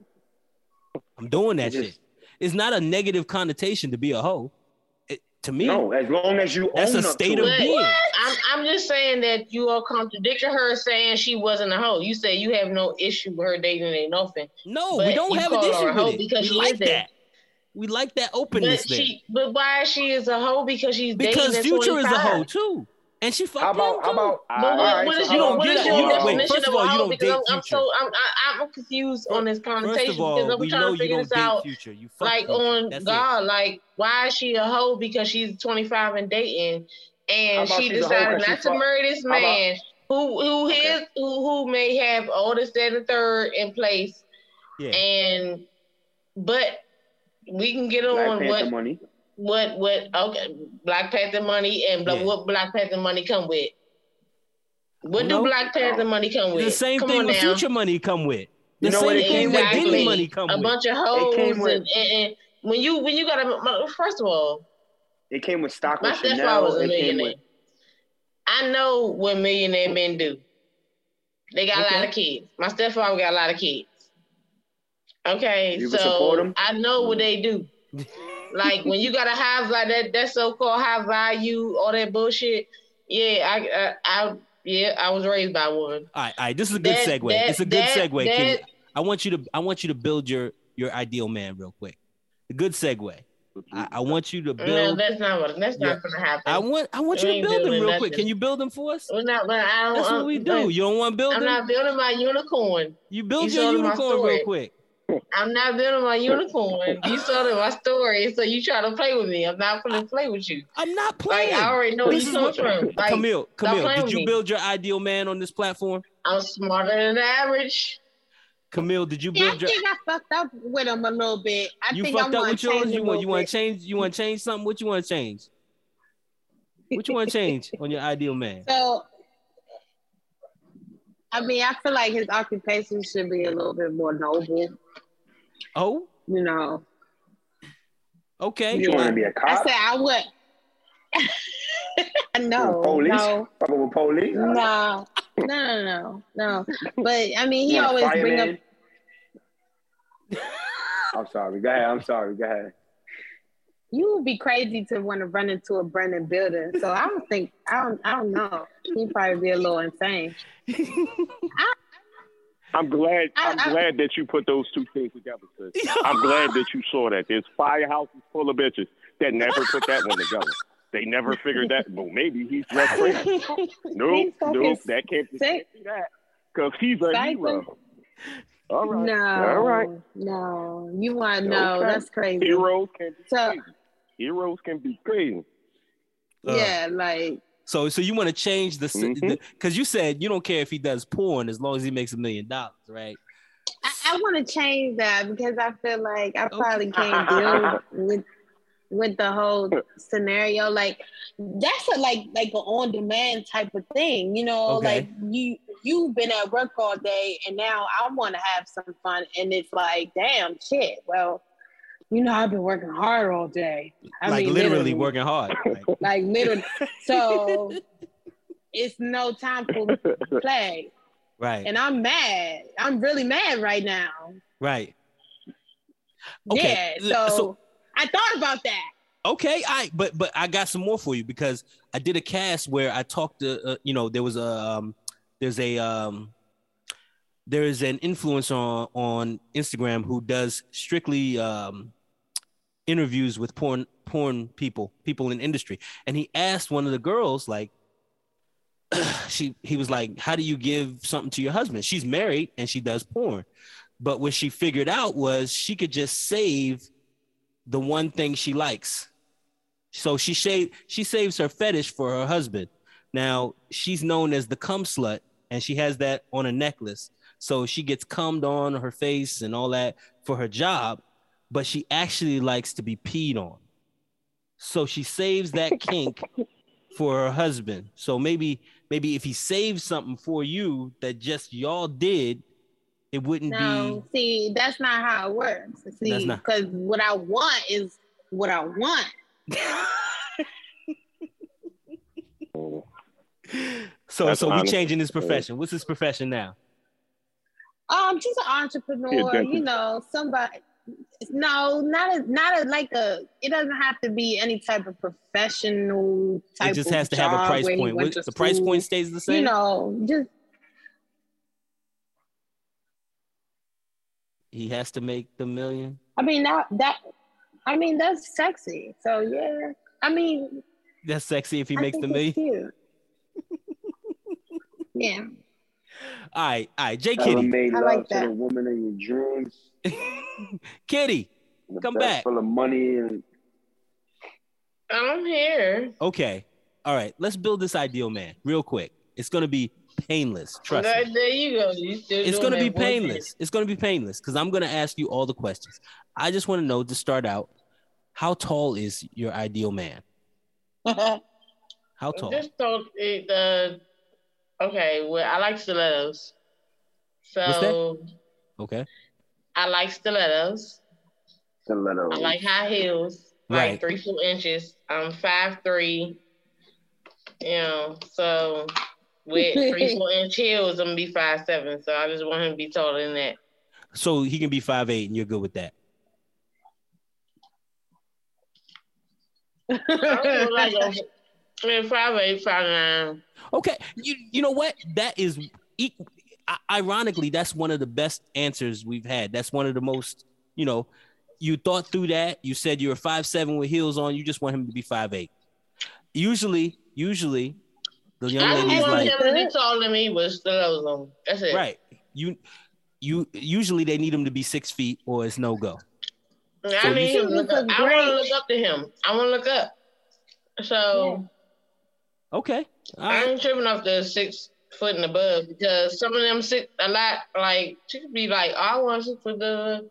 I'm doing that It's just- shit. It's not a negative connotation to be a hoe. It, to me, No, as long as you that's own a state to of it. being. I'm, I'm just saying that you all contradicted her saying she wasn't a hoe. You say you have no issue with her dating ain't nothing. No, we don't have an issue a hoe with it. because We she like is that. That. We like that But openness there. she, but why she is a hoe? Because she's Because dating at Future is a hoe too, and she fucked How about him how too. about But what, right, what so is how your, what is your you don't- wait, definition first of of all, a you hoe? don't Because date I'm, I'm Future. so I'm I, I'm confused on this conversation First of all, because I'm we trying know to you figure don't this date out. Future. You fuck Like Future. on That's it. God, like why is she a hoe? Because she's 25 and dating, and she decided a hoe decided 'cause she not to marry this man who who Okay. is who who may have all this, that, and the third in place, Yeah. and but we can get Black on Panther what money? what what okay Black Panther money and bla- Yeah. what Black Panther money come with. What do Black Panther money come with? the same Come thing on with now. Future money come with. The You know same what it thing came with with? Diddy money come a with. A bunch of It hoes came and, with- and, and when you when you got a first of all, It came with stock my with stepfather Chanel. was a It millionaire. with I know what millionaire men do. They got a lot of kids. My stepfather got a lot of kids. Okay, You would support so 'em? I know what they do. [LAUGHS] like when you got a high value, that that so called high value, all that bullshit. Yeah, I, I, I yeah, I was raised by one. All right, all right. This is a good That- segue. that- it's a good that- segue. Can you- I want you to I want you to build your your ideal man real quick. A good segue. I, I want you to build. No, build. that's not what. That's Yeah. not gonna happen. I want I want We you to build them building real quick. Can you build them for us? We're not. But I don't. That's what we do. You don't want to build I'm him? not building my unicorn. You build You your saw unicorn real quick. I'm not building my unicorn. You saw the, my story, so you try to play with me. I'm not gonna play with you. I'm not Like playing. I already know This you is come what- from. Like Camille, Camille, did with you me. build your ideal man on this platform? I'm smarter than the average. Camille, did you Yeah, I build your? think I fucked up with him a little bit. I You think I fucked up with yours. You want you want to change? You want to change something? What you want to change? What you want to change on your ideal man? [LAUGHS] So, I mean, I feel like his occupation should be a little bit more noble. Oh, You know, okay. you want to be a cop? I said I would. [LAUGHS] no, police? no, Fucking with police? no, no, no, no, no. But I mean, he You want a always bring up. I'm sorry. Go ahead. I'm sorry. Go ahead. You would be crazy to want to run into a burning building. So I don't think I don't. I don't know. He'd probably be a little insane. [LAUGHS] I'm glad. I'm I- glad that you put those two things together. Sis. [LAUGHS] I'm glad that you saw that. There's firehouses full of bitches that never put that one together. They never figured that. Well, maybe he's just [LAUGHS] crazy. Nope, nope. That can't be that because he's a Psycho. hero. All right. No, All right. no. You want no? Okay. That's crazy. Heroes can be So- crazy. Heroes can be crazy. Uh, yeah, like So, so you want to change the because mm-hmm. you said you don't care if he does porn as long as he makes a million dollars, right? I, I want to change that because I feel like I probably can't deal with with the whole scenario. Like that's a like like an on demand type of thing, you know. Okay. Like you you've been at work all day and now I want to have some fun, and it's like, damn, shit. Well, you know, I've been working hard all day. I like mean, literally, working hard. [LAUGHS] Like, like literally. [LAUGHS] So it's no time for play. Right. and I'm mad. I'm really mad right now. right. Okay, Yeah. So, so- I thought about that. Okay, I but but I got some more for you because I did a cast where I talked to uh, you know there was a um, there's a um, there is an influencer on, on Instagram who does strictly um, interviews with porn porn people people in industry. And he asked one of the girls like [CLEARS THROAT] she he was like how do you give something to your husband? She's married and she does porn. But what she figured out was she could just save the one thing she likes. So she shave, she saves her fetish for her husband. Now she's known as the cum slut, and she has that on a necklace. So she gets cummed on her face and all that for her job, but she actually likes to be peed on. So she saves that [LAUGHS] kink for her husband. So maybe maybe if he saves something for you that just y'all did, it wouldn't No, see, that's not how it works. See, That's not- because what I want is what I want. [LAUGHS] so That's so we changing his profession. What's his profession now? Um, she's an entrepreneur. You know, somebody. No, not a, not a, like a. It doesn't have to be any type of professional type. it just has to have a price point. What- the price point stays the same. You know, just he has to make the million. I mean that that. I mean that's sexy. So yeah. I mean, That's sexy if he I makes the million. [LAUGHS] yeah. All right, all right, J Ever Kitty, made I love like to that. the woman in your dreams? [LAUGHS] Kitty, The Come back. Full of money and I'm here. okay, all right. Let's build this ideal man real quick. It's gonna be painless. Trust there, me. there you go. You It's gonna be that one thing. painless. It's gonna be painless because I'm gonna ask you all the questions. I just want to know to start out, how tall is your ideal man? [LAUGHS] How tall? Just told it, uh, okay, well, I like stilettos. What's So Okay. I like stilettos. Stilettos. I like high heels, Right. like three, four inches. I'm five three. You know, so with three, [LAUGHS] four inch heels, I'm gonna be five seven. So I just want him to be taller than that. So he can be five eight, and you're good with that. I feel like [LAUGHS] I'm- five eight, five nine. Okay, you you know what? That is i- ironically that's one of the best answers we've had. That's one of the most you know. You thought through that. You said you were five seven with heels on. You just want him to be five eight. Usually, usually, the young I ladies just want like him to be taller than me with stilettos on. That's it. right. You you usually they need him to be six feet or it's no go. I So need him look up. I want to look up to him. I want to look up. So Okay. All I right. ain't tripping off the six foot and above because some of them sit a lot like she could be like, oh, I want six foot the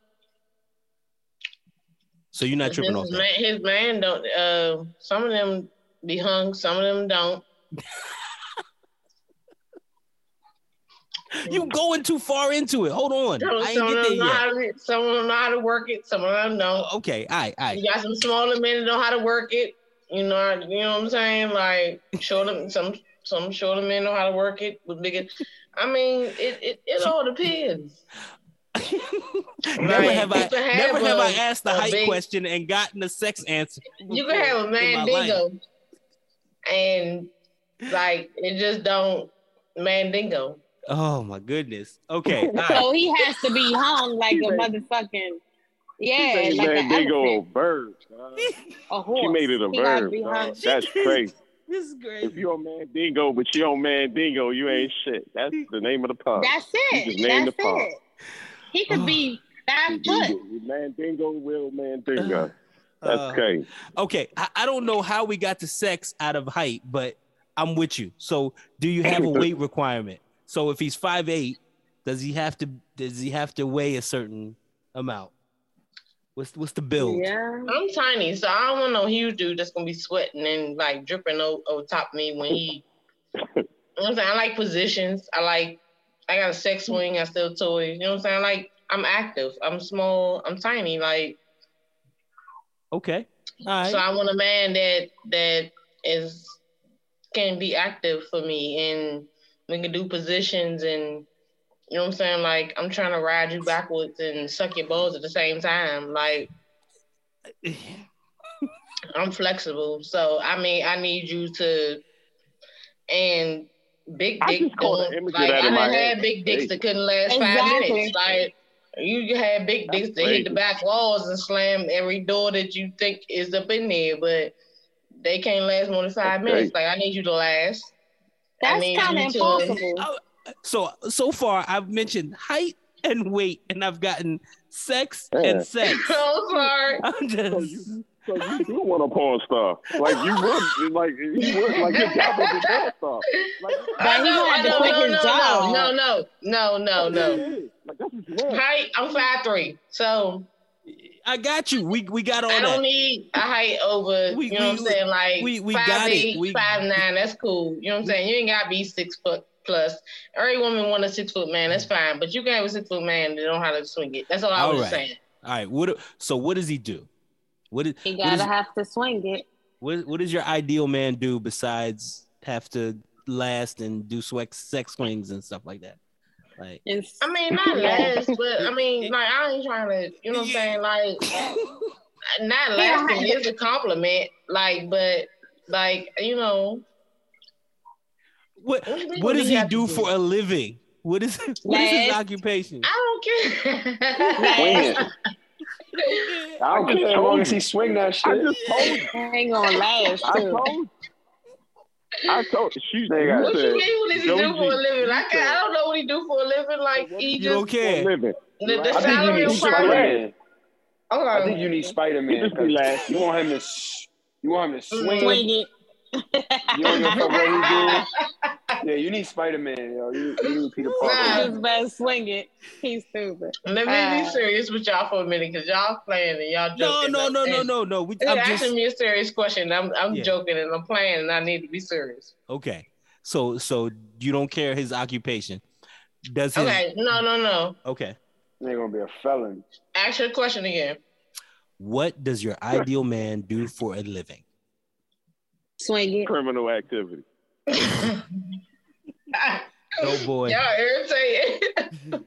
So you're not tripping off his that. man, his man don't uh some of them be hung, some of them don't. [LAUGHS] You going too far into it. Hold on. Some, I ain't of get them there know yet. how to some of them know how to work it, some of them don't. Okay. All right. All right. You got some smaller men that know how to work it. You know, you know what I'm saying? Like shorter some some shorter men know how to work it with bigger. I mean, it it, it all depends. never Right. have I You never have have I a- asked the a height big- question and gotten a sex answer. You can have a in my mandingo, and like it just don't mandingo. Oh my goodness. Okay. [LAUGHS] All right. so he has to be hung like a He motherfucking yeah, Say, like man, an they a bird. dog. a horse. She made it a He gotta verb. be That's crazy. [LAUGHS] This is great. If you're a mandingo, but you don't mandingo, you ain't [LAUGHS] shit. That's the name of the pub. That's You just named it. the That's pub. it. He could be [SIGHS] five foot. Mandingo will mandingo. That's Uh, crazy. Okay. I, I don't know how we got to sex out of height, but I'm with you. So do you have a [LAUGHS] weight requirement? So if he's five eight, does he have to does he have to weigh a certain amount? What's what's the build? Yeah. I'm tiny, so I don't want no huge dude that's gonna be sweating and like dripping over, over top of me when he. You know what I'm saying? I like positions. I like. I got a sex swing. I still toys. You know what I'm saying? Like I'm active. I'm small. I'm tiny. Like Okay. All right. so, I want a man that that is can be active for me and we can do positions and You know what I'm saying? Like I'm trying to ride you backwards and suck your balls at the same time. Like [LAUGHS] I'm flexible. So I mean I need you to and big I dick just don't like I in done head. had big dicks that couldn't last five minutes. Like you had big That's dicks that hit the back walls and slam every door that you think is up in there, but they can't last more than five That's minutes. Like I need you to last. That's kind of you to- impossible. Oh, So so far I've mentioned height and weight, and I've gotten sex Yeah. and sex. [LAUGHS] So far. I'm So just you, so you do want a porn star? Like you [LAUGHS] would, like you would, like your job was a porn star. Like, But I he know, gonna I have to know, quit no, his no, job. no, no, no, no, no, no. Like that's what you want. Height, I'm five three, so I got you. We we got all I don't that. need a height over. We- you know what I'm saying? Like we- we five got it. We- five nine. That's cool. You know what I'm saying? You ain't got to be six foot plus. Every woman want a six foot man. That's mm-hmm. fine. But you can have a six foot man that know how to swing it. That's all I All was right. saying. All right. What? So what does he do? What is He gotta have to swing it. what, what does your ideal man do besides have to last and do sex sex swings and stuff like that? Like It's, I mean, not last, [LAUGHS] but I mean, like I ain't trying to. You know what I'm saying? Like [LAUGHS] not lasting is a compliment. Like, but like you know. What? What, do you mean What does we he have do for a living? What is [LAUGHS] what is his occupation? I don't care. [LAUGHS] I don't just care as told long as he swing that shit. I just told you. ain't gonna last I too. told. I told she. They got- You What you mean? What does he Joey do for a G, living? I can't. I don't know what he do for a living. Like he You just don't for a living. the, the I think you salary need is Spider probably. Man. Okay. I think you need Spider Man. Be laughing. You want him to, you want him to swing. Swing it. You don't give a fuck what he doing. [LAUGHS] Yeah, you need Spider Man, yo. You, you need Peter Nah. Parker. Just better swing it. He's stupid. Let me be Uh, serious with y'all for a minute, cause y'all playing and y'all No, joking. no, no, no, And no, no. We, You're I'm asking just me a serious question. I'm I'm Yeah. joking and I'm playing and I need to be serious. okay. So so you don't care his occupation? Does his Okay. No, no, no. okay? They're gonna be a felon. Ask your question again. What does your ideal man do for a living? Swing it. Criminal activity. [LAUGHS] Oh [LAUGHS] boy. Y'all irritated.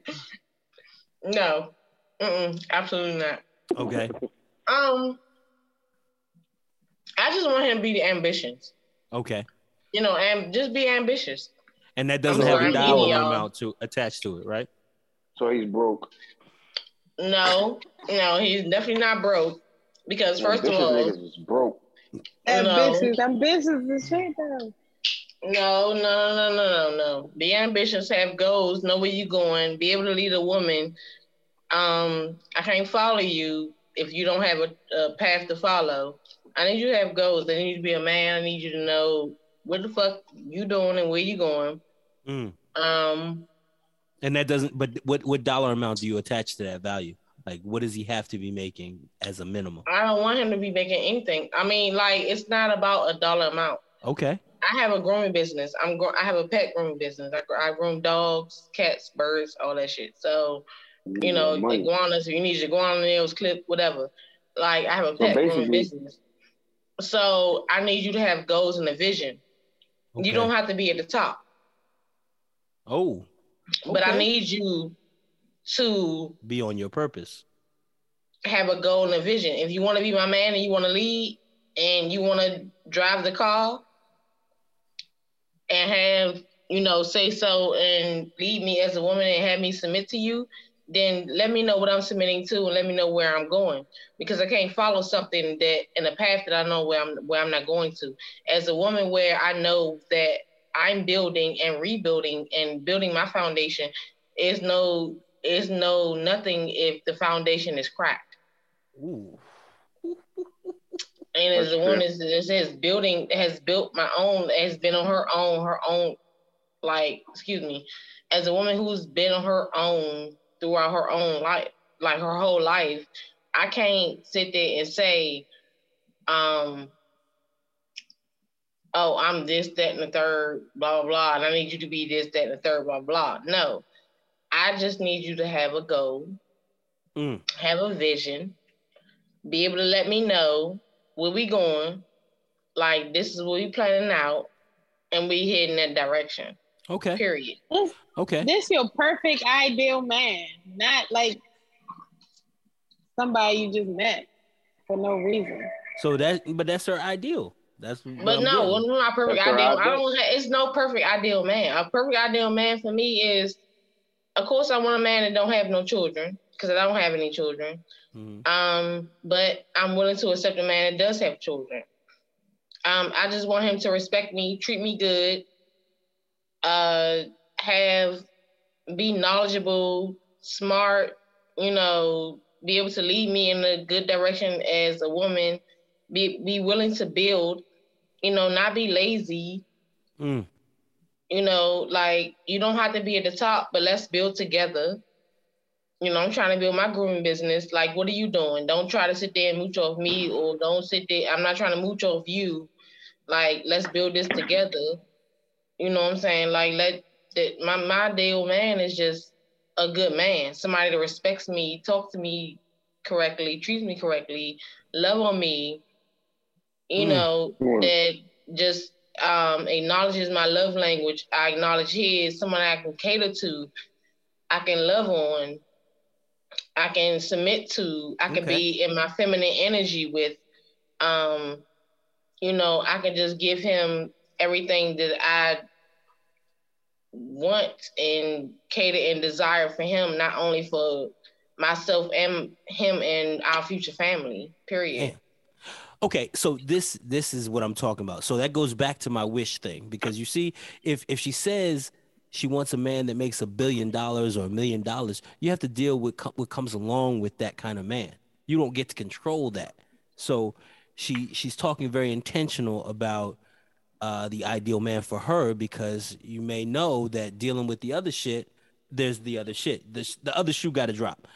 [LAUGHS] no. Mm-mm, absolutely not. Okay. Um, I just want him to be the ambitions. Okay. You know, and just be ambitious. And that doesn't I'm have a sorry, dollar y'all. amount to attached to it, right? So he's broke. No, no, he's definitely not broke. Because first of all, niggas is broke. Ambitious. Ambitious as shit though. No, no, no, no, no, no. Be ambitious, have goals, know where you're going, be able to lead a woman. Um, I can't follow you if you don't have a, a path to follow. I need you to have goals. I need you to be a man. I need you to know what the fuck you doing and where you going. Mm. Um, And that doesn't. But what what dollar amount do you attach to that value? Like, what does he have to be making as a minimum? I don't want him to be making anything. I mean, like it's not about a dollar amount. Okay. I have a grooming business. I'm gro- I have a pet grooming business. I, I groom dogs, cats, birds, all that shit. So you know, Money. iguanas. If you need your iguana nails clipped, whatever. Like I have a So pet grooming business. So I need you to have goals and a vision. okay. You don't have to be at the top, Oh. but I need you to be on your purpose. have a goal and a vision. If you want to be my man and you want to lead and you want to drive the car and have, you know, say so and lead me as a woman and have me submit to you, then let me know what I'm submitting to and let me know where I'm going because I can't follow something that in a path that I know where I'm where I'm not going to. As a woman where I know that I'm building and rebuilding and building my foundation is no is no nothing if the foundation is cracked. Ooh. And as the one is building has built my own has been on her own her own like excuse me as a woman who's been on her own throughout her own life like her whole life I can't sit there and say um oh I'm this that and the third blah blah blah and I need you to be this that and the third blah blah. No. I just need you to have a goal Mm. have a vision, be able to let me know where we going, like this is what we planning out, and we heading that direction. Okay. Period. It's, Okay. This your perfect ideal man, not like somebody you just met for no reason. So that, but that's her ideal. That's. But no, getting. well, not perfect That's ideal. I don't. Have, it's no perfect ideal man. A perfect ideal man for me is, of course, I want a man that don't have no children because I don't have any children. Mhm. Um, but I'm willing to accept a man that does have children. Um, I just want him to respect me, treat me good, uh, have, be knowledgeable, smart, you know, be able to lead me in a good direction as a woman, be be willing to build, you know, not be lazy, Mm. you know, like you don't have to be at the top, but let's build together. You know, I'm trying to build my grooming business. Like, what are you doing? Don't try to sit there and mooch off me, or don't sit there. I'm not trying to mooch off you. Like, let's build this together. You know what I'm saying? Like, let that my my ideal man is just a good man, somebody that respects me, talk to me correctly, treats me correctly, love on me. You Mm. know Mm. that just um, acknowledges my love language. I acknowledge his, someone I can cater to, I can love on, I can submit to, I can Okay. be in my feminine energy with. Um, you know, I can just give him everything that I want and cater and desire for him, not only for myself and him and our future family. Period. Damn. Okay, so this this is what I'm talking about. So that goes back to my wish thing because you see, if if she says she wants a man that makes a billion dollars or a million dollars, you have to deal with co- what comes along with that kind of man. You don't get to control that. So she she's talking very intentional about uh, the ideal man for her because you may know that dealing with the other shit, there's the other shit. The, the other shoe got to drop.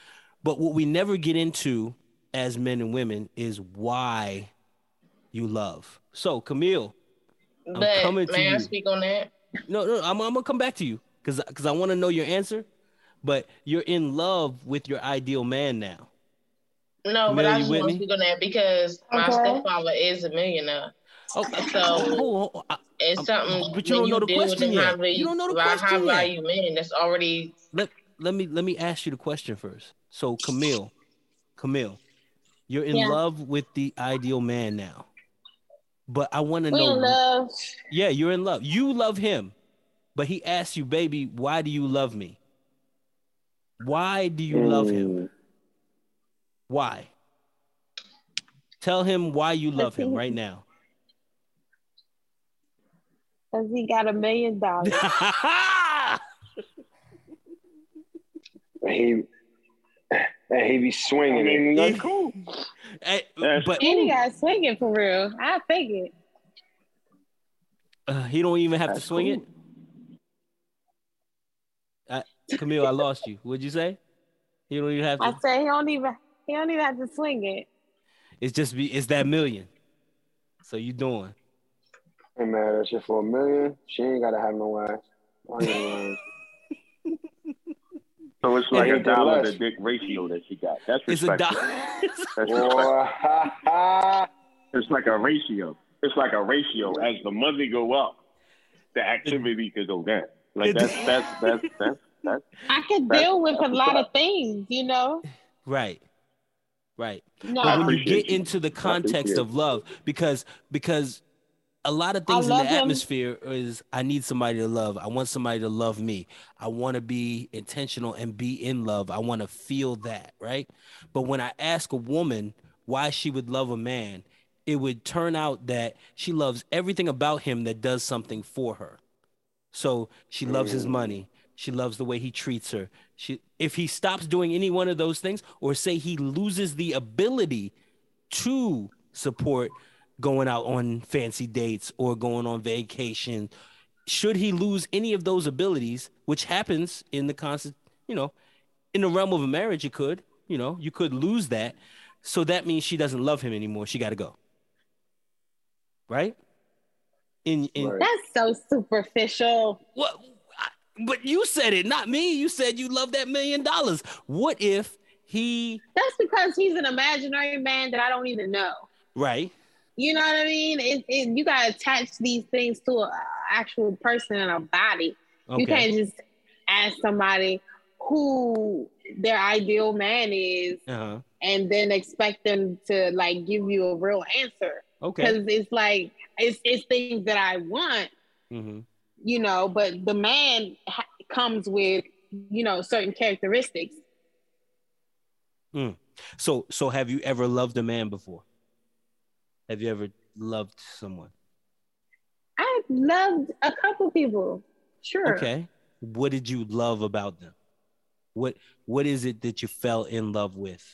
But what we never get into as men and women is why you love. So Camille, but coming to may I you. speak on that? No, no, I'm, I'm gonna come back to you because because I want to know your answer. But you're in love with your ideal man now. No, Camille, but I you just want to speak on that because my stepfather is a millionaire. Oh, So- hold on. I- It's something but you don't know the question them yet. value- You don't know the high- question high yet. value men that's already let let me let me ask you the question first. So Camille, Camille, you're in Yeah. love with the ideal man now. But I want to know in love. Yeah, you're in love. You love him. But he asks you, baby, why do you love me? Why do you love him? Mm. Why? Tell him why you love him right [LAUGHS] now. Cause he got a million dollars. [LAUGHS] He and he be swinging it. That's cool. That's but and he got swinging for real. I think it. uh, he don't even have to swing cool. it. Uh, Camille, I lost you. What'd you say? You don't even have To... I say he don't even he don't even have to swing it. It's just be. It's that million. So you doing? Hey man, that shit for a million. She ain't gotta have no ass. I ain't lying. So it's like a dollar to dick ratio that she got. That's It's a respectful. dollar. [LAUGHS] That's respectful. Boy, ha, ha. It's like a ratio. It's like a ratio. As the money go up, the activity could go down. Like that's that's that's that's that's I could That's- deal with a lot of things, you know. right. Right. No, But when you get you. into the context of love, because because a lot of things in the him. atmosphere is I need somebody to love. I want somebody to love me. I want to be intentional and be in love. I want to feel that, right? But when I ask a woman why she would love a man, it would turn out that she loves everything about him that does something for her. So she loves his money. Mm. She loves the way he treats her. She if he stops doing any one of those things or say he loses the ability to support going out on fancy dates or going on vacation, should he lose any of those abilities, which happens in the constant, you know, in the realm of a marriage, it could, you know, you could lose that. So that means she doesn't love him anymore. She got to go. Right? In in that's so superficial. what? But you said it, not me. You said you love that million dollars. What if he? That's because he's an imaginary man that I don't even know. Right. You know what I mean? It, it, you gotta attach these things to an actual person and a body. You can't just ask somebody who their ideal man is Uh-huh. and then expect them to like give you a real answer Okay. because it's like it's it's things that I want, hmm you know, but the man ha- comes with you know certain characteristics. So so have you ever loved a man before? Have you ever loved someone? I've loved a couple people, sure. Okay. What did you love about them? What what is it that you fell in love with?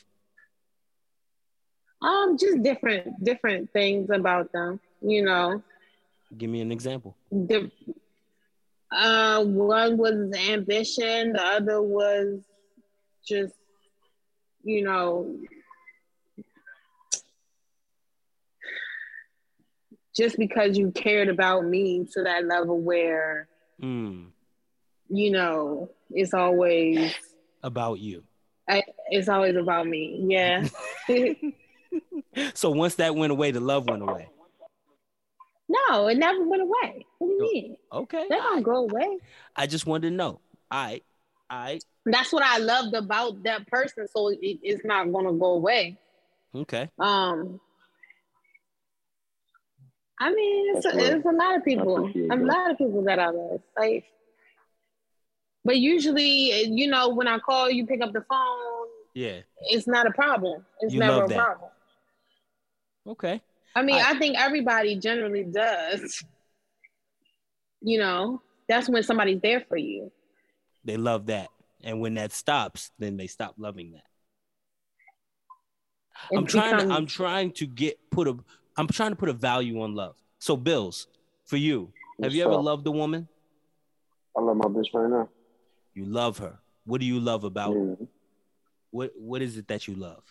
Um, just different different things about them, you know. Give me an example. The, uh, one was ambition, the other was just, you know, just because you cared about me to that level where, Mm, you know, it's always about you. I, it's always about me. Yeah. [LAUGHS] [LAUGHS] So once that went away, the love went away. no, it never went away. What do you mean? Okay. They don't go away. I just wanted to know. I I That's what I loved about that person. So it, it's not gonna go away. okay. Um, I mean, it's a, it's a lot of people, appreciate a that. lot of people that I love. Like, but usually, you know, when I call, you pick up the phone. Yeah. It's not a problem. It's You never a that. problem. Okay. I mean, I- I, think everybody generally does. You know, that's when somebody's there for you. They love that. And when that stops, then they stop loving that. It I'm trying to, I'm trying to get put a I'm trying to put a value on love. So Bills, for you, have you ever up? loved a woman? I love my bitch right now. You love her. What do you love about her? What what is it that you love?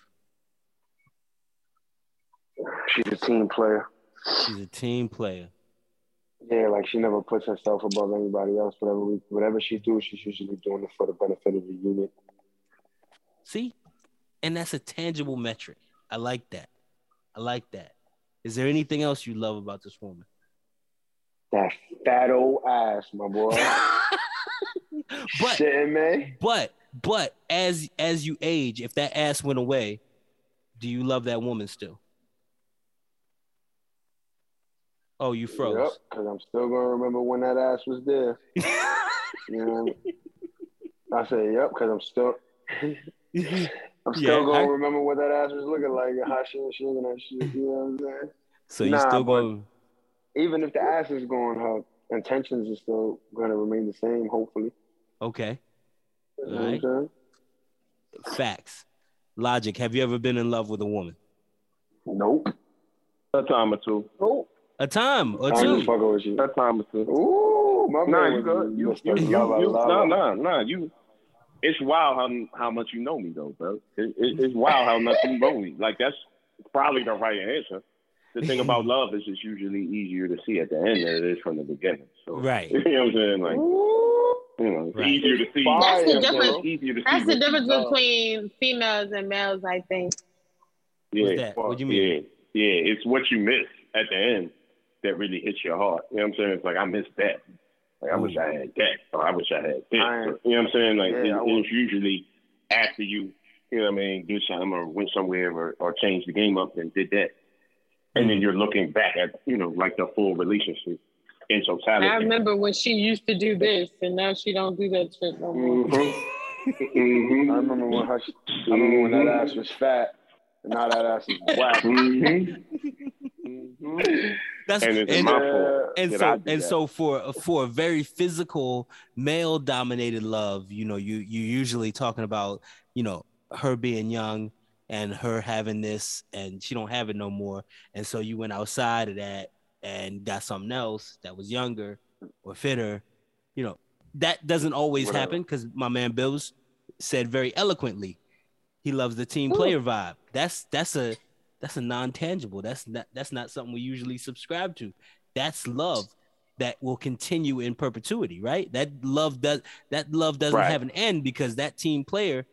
She's a team player. She's a team player. Yeah, like she never puts herself above anybody else. Whatever we, whatever she do, she's usually doing it for the benefit of the unit. See? And that's a tangible metric. I like that. I like that. Is there anything else you love about this woman? That fat old ass, my boy. [LAUGHS] [LAUGHS] but Shitting me. but but as as you age, if that ass went away, do you love that woman still? Oh, you froze. Yep, because I'm still gonna remember when that ass was there. [LAUGHS] You know I mean? I say yep, because I'm still I'm still Yeah, gonna I- remember what that ass was looking like and how she was shaking that shit. You know what I'm saying? so you Nah, still going Even if the ass is gone, her intentions are still gonna remain the same, hopefully. okay. You know what Alright. I'm saying? Facts. Logic. Have you ever been in love with a woman? Nope. A time or two. Nope. A time or I'm two. just fucking with you. A time or two. Ooh, my Nah, man you was good. You, Mr. you, you, Lover, you, lover. no, no, no. You. It's wild how how much you know me though, bro. It, it, it's wild how much you know me. Like that's probably the right answer. The thing about [LAUGHS] love is it's usually easier to see at the end than it is from the beginning. So Right. [LAUGHS] you know what I'm saying? Like you know, it's Right. easier to see. That's the difference. bro. It's easier to see. That's the difference love. between females and males, I think. Yeah, What's that? What do you mean? Yeah, yeah. It's what you miss at the end that really hits your heart. You know what I'm saying? It's like I missed that. Like I wish I had that. Or I wish I had this. I- you know what I'm saying? Like Yeah, it- I would- it's usually after you, you know what I mean, do something or went somewhere or, or changed the game up and did that. And then you're looking back at, you know, like the full relationship in totality. I remember when she used to do this, and now she don't do that shit no more. Mm-hmm. I mm-hmm. remember when her, I remember when that ass was fat, and now that ass is whack. Mm-hmm. [LAUGHS] Mm-hmm. That's And it's and, my fault. and so and that. so for for a very physical male dominated love you know you you usually talking about you know her being young and her having this and she don't have it no more and so you went outside of that and got something else that was younger or fitter you know that doesn't always Whatever. happen because my man bills said very eloquently he loves the team player vibe that's that's a that's a non-tangible that's not that's not something we usually subscribe to that's love that will continue in perpetuity right that love does that love doesn't Right. have an end because that team player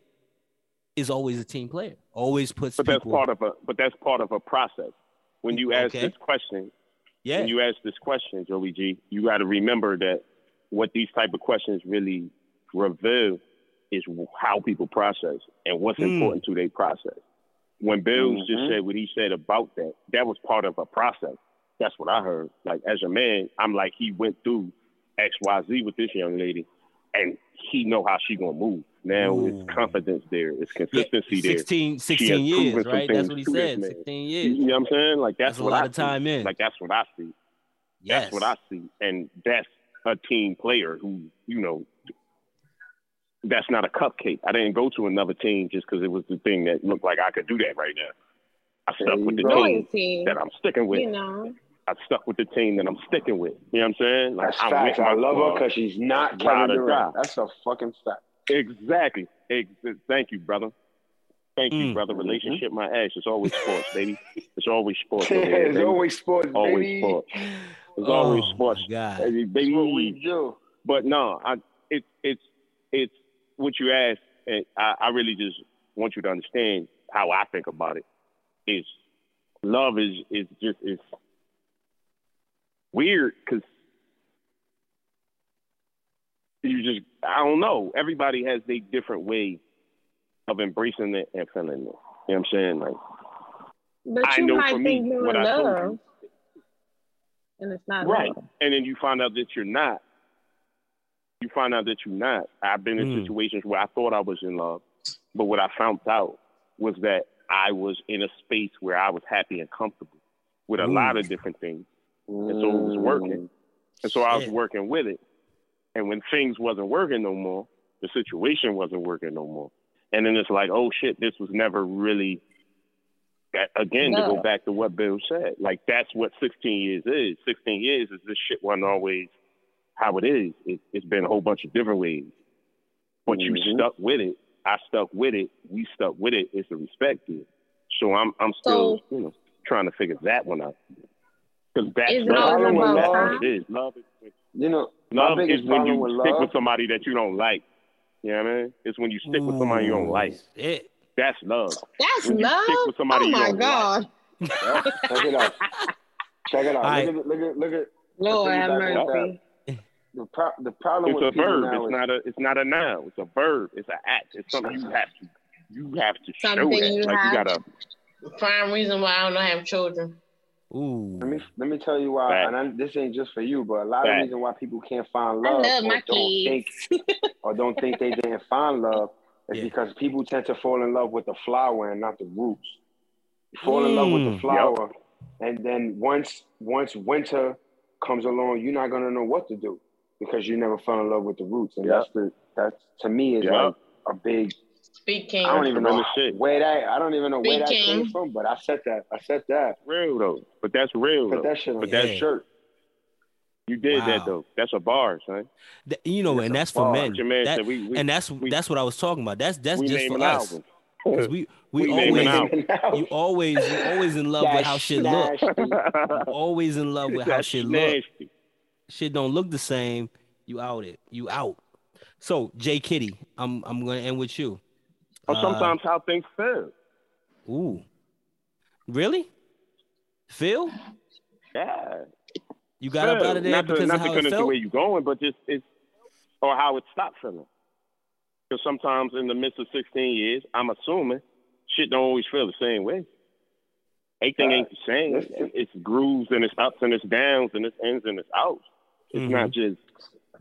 is always a team player always puts But that's part of a but that's part of a process. When you ask Okay. this question, yeah when you ask this question, Joey G, you got to remember that what these type of questions really reveal is how people process and what's Mm. important to their process. When Bills just Mhm. said what he said about that, that was part of a process. That's what I heard. Like as a man, I'm like he went through X, Y, Z with this young lady, and he know how she gonna move. Now Ooh. it's confidence there, it's consistency there. 16, She 16 has years, right? That's what he said. man. 16 You know what I'm saying? Like that's, That's a what lot I of time see. in. Like that's what I see. Yes. That's what I see, and that's a team player who, you know, that's not a cupcake. I didn't go to another team just because it was the thing that looked like I could do that right now. I stuck with the go. team that I'm sticking with. You know. I stuck with the team that I'm sticking with. You know what I'm saying? Like That's I'm facts. with I my love her because she's not Ride Kevin or Durant. die. That's a fucking fact. Exactly. Ex- Thank you, brother. Thank you, Mm. brother. Relationship, my ass. It's always sports, baby. It's always sports. over [LAUGHS] It's baby. always sports, always sports. It's oh, always sports, God. baby. That's what we do. But no, I it it's it's what you asked, and I, I really just want you to understand how I think about it. Is love is is just is weird because you just I don't know. Everybody has their different way of embracing it and feeling it. You know what I'm saying? Like But I you know might for think me, you're what in I told love, you, and it's not right, love. and then you find out that you're not. You find out that you're not. I've been in Mm. situations where I thought I was in love, but what I found out was that I was in a space where I was happy and comfortable with a lot of different things. And so it was working. And so I was working with it. And when things wasn't working no more, the situation wasn't working no more. And then it's like, oh shit, this was never really that again to go back to what Bill said. Like that's what 16 years is. 16 years is this shit wasn't always how it is. It, it's been a whole bunch of different ways. But you Mhm. stuck with it. I stuck with it. We stuck with it. It's a respect there. So I'm I'm still So- you know trying to figure that one out. Because that's Is it love. always about That's time? it is. Love is You know, Love is when you with stick love. with somebody that you don't like. You know what I mean? It's when you stick with somebody you don't like. shit. That's love. That's When you love. stick with somebody oh you my don't god, Yep, check it out. Check it out. Alright. Look at look at look at Lord have mercy. The pro- the problem It's with a verb. now It's is not a. It's not a noun. It's a verb. It's an act. It's something you have to. You have to show Something that. you like have you gotta. Prime reason why I don't have children. Ooh. Let me let me tell you why, Fact. and I, this ain't just for you, but a lot Fact. of reason why people can't find love love or don't kids. think [LAUGHS] or don't think they didn't find love is Yeah. because people tend to fall in love with the flower and not the roots. You fall in love with Mm. the flower, and then once once winter comes along, you're not gonna know what to do because you never fell in love with the roots, and Yep. that's the that's to me is Yep. like a big. Speaking. I don't even know shit. where that I don't even know where that Big came from, but I said that I said that. Real though. But that's real Put though. that shit on But that shirt. You did Wow. that though. That's a bar, son. Th- you know, That's and a that's for bar. men. What your man That- said. We, we, and that's we- that's what I was talking about. That's that's just for naming us. albums. 'Cause we we, We always albums. [LAUGHS] you always you always in love with how shit look. Always in love with how That's shit look. Nasty. Shit don't look the same. You out it. You out. So J Kitty, I'm I'm gonna end with you. Or Uh, sometimes how things feel. Ooh. Really? Feel? Yeah. You got up out of there not because to, of not how to it cut into felt? where you're going, but just it's or how it stopped feeling. Because sometimes in the midst of 16 years, I'm assuming shit don't always feel the same way. Everything Uh, ain't the same. this- It's grooves and it's ups and it's downs and it's ins and it's outs. It's Mhm. not just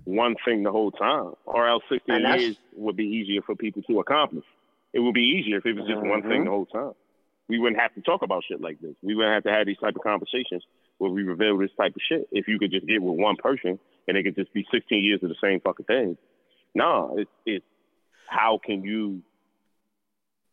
one thing the whole time. Or else 16 years would be easier for people to accomplish. It would be easier if it was just one thing Mhm. the whole time. We wouldn't have to talk about shit like this. We wouldn't have to have these type of conversations where we reveal this type of shit. If you could just get with one person and it could just be 16 years of the same fucking thing. No, it's it's how can you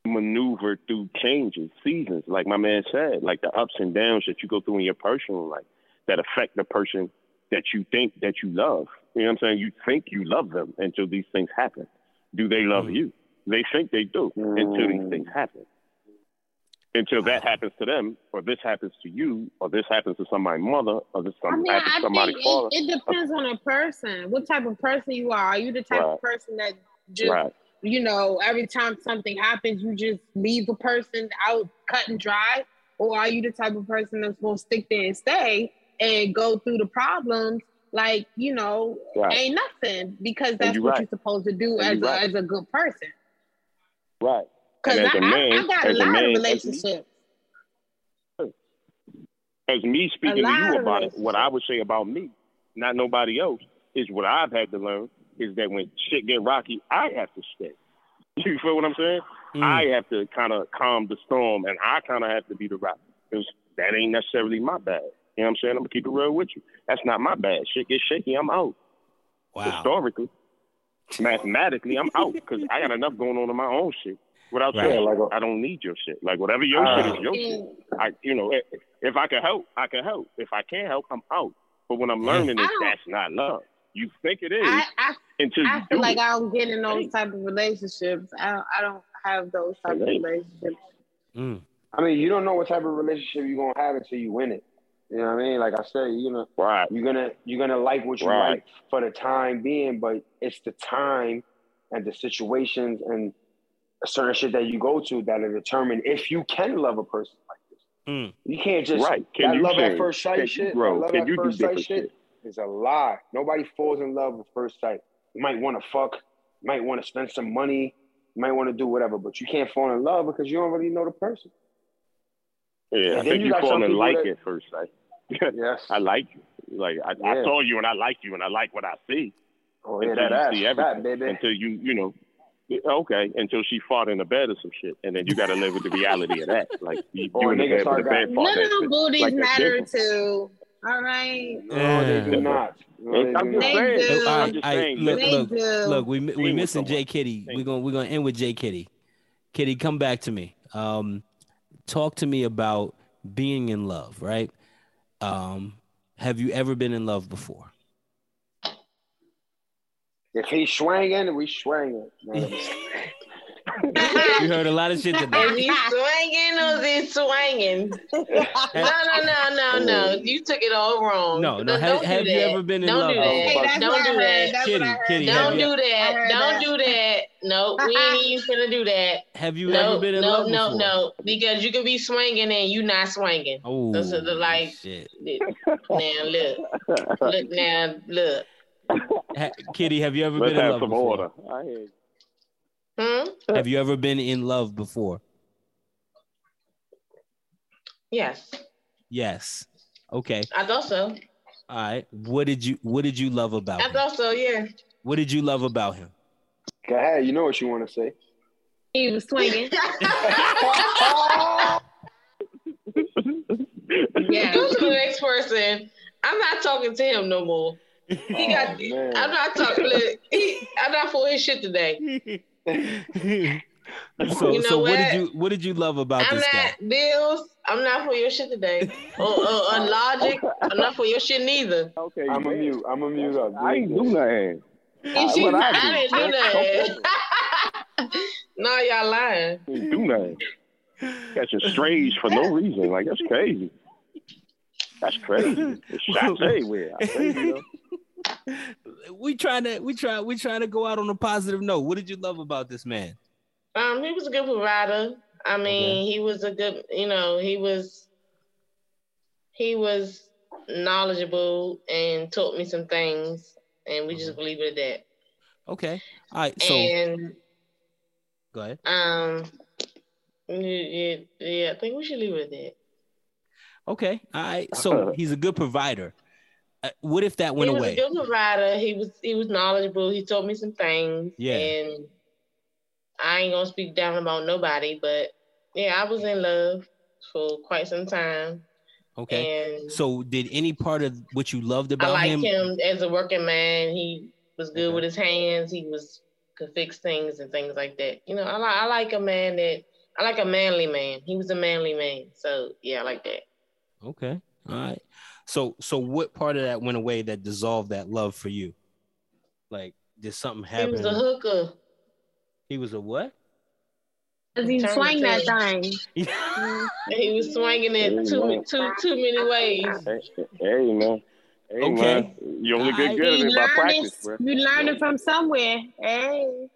maneuver through changes, seasons, like my man said, like the ups and downs that you go through in your personal life that affect the person that you think that you love. You know what I'm saying? You think you love them until these things happen. Do they love Mm. you? They think they do until these Mm. things happen. Until that happens to them, or this happens to you, or this happens to somebody's mother, or this I mean, happens to somebody's think father. it, it depends on a person. What type of person you are? Are you the type of person that just, right. you know, every time something happens, you just leave a person out cut and dry? Or are you the type of person that's going to stick there and stay and go through the problems like you know, Right. ain't nothing because that's you what right. you're supposed to do And as a, right. as a good person. Right. Because And I, as man- I, got a as a lot man, of relationships. As me speaking to you about it, what. I would say about me, not nobody else, is what I've had to learn is that when shit get rocky, I have to stay. [LAUGHS] You feel what I'm saying? Mm. I have to kind of calm the storm, and I kind of have to be the rock because that ain't necessarily my bad. You know what I'm saying? I'm gonna keep it real with you. That's not my bad. Shit get shaky, I'm out. wow. Historically, mathematically, I'm out because I got enough going on in my own shit. Without Right. saying, like a- I don't need your shit. Like whatever your Uh, shit is, your shit. I, you know, if, if I can help, I can help. If I can't help, I'm out. But what I'm learning I is don't- that's not love. You think it is I, I, until I feel like it. I don't get in those type of relationships. I don't, I don't have those type of relationships. Mm. I mean, you don't know what type of relationship you're gonna have until you win it. You know what I mean? Like I said, you know, right. you're gonna you're gonna like what you Right. like for the time being, but it's the time and the situations and certain shit that you go to that will determine if you can love a person like this. Mm. You can't just Right. Can you love at first sight Can you shit. grow? that love Can at you do first sight different shit shit? is a lie. Nobody falls in love at first sight. You might want to fuck, you might want to spend some money, you might want to do whatever, but you can't fall in love because you don't really know the person. Yeah, And I then think you you got fall in like that- at first sight. [LAUGHS] Yes. I like you. Like I, I saw you and I like you and I like what I see. oh yeah, until that you ass, see that everything. baby. Until you, you know, okay, until she fought in the bed or some shit, and then you got to live with the reality of that. Like you, [LAUGHS] Or you in the niggas bed, but start the bed fought None that of them shit. booties Like matter different. too. All right. No, they do not. No, they I'm do just. They saying. do. I'm just I- saying. look, look. Look, we we missing someone. J Kitty. We're gonna we're gonna end with J Kitty. Kitty, come back to me. Um, talk to me about being in love. Right? Um, have you ever been in love before? If he's swinging, we swinging. [LAUGHS] You heard a lot of shit Is today. he swinging or is he swinging? No, no, no, no, no. You took it all wrong. No, no. Have, do have you ever been in Don't love? do before? that. Hey, Don't do that. That's Kitty, what I heard. Kitty, have Don't do that. Don't do that. No, we ain't [LAUGHS] even finna do that. Have you no, ever been in no, love no, before? no. Because you could be swinging and you not swinging. Oh, Those are the, like- shit. Now look, look now, look. Ha- Kitty, have you ever Let's been in have some before? order. I hear you. Hmm. Have you ever been in love before? Yes, Yes. Okay. I thought so. All right. What did you What did you love about I him? thought so. Yeah. What did you love about him? Go ahead, you know what you want to say. He was swinging. Yeah. [LAUGHS] [LAUGHS] Go to the next person. I'm not talking to him no more. He got. Oh, man. I'm not talking. Look, he, I'm not for his shit today. [LAUGHS] [LAUGHS] so You know so what? what? did you What did you love about I'm this guy? not bills. I'm not for your shit today. Or, or, or logic. I'm not for your shit neither. Okay, I'm a mute. I'm a mute up. I ain't do nothing. And I- she, what I I, do? didn't do that. no, [LAUGHS] [LAUGHS] y'all lying. I ain't do nothing. Catching strays for no reason. Like that's crazy. That's crazy. It's shots everywhere. I say, you know. We trying to we try we trying to go out on a positive note. What did you love about this man? Um, he was a good provider. I mean, he was a good, you know, he was he was knowledgeable and taught me some things, and we just leave it at that. Okay. All right. So and go ahead. um, yeah, yeah, I think we should leave it at that. Okay. All right. So [LAUGHS] he's a good provider. Uh, what if that went he was away? a good provider. He was he was knowledgeable. He told me some things. Yeah. And I ain't gonna speak down about nobody, but yeah, I was in love for quite some time. Okay. And So did any part of what you loved I about liked him? I like him as a working man. He was good Okay. with his hands. He was could fix things and things like that. You know, I like I like a man that I like a manly man. He was a manly man. So yeah, I like that. Okay. All right. So so what part of that went away that dissolved that love for you? Like did something happen? He was a hooker. He was a what? Cause he Turn swing that thing. Mm-hmm. He was swinging it too too too many ways. Hey, hey man. Hey Okay. man. You only get good at it by practice, it. bro. You learned it from somewhere. Hey.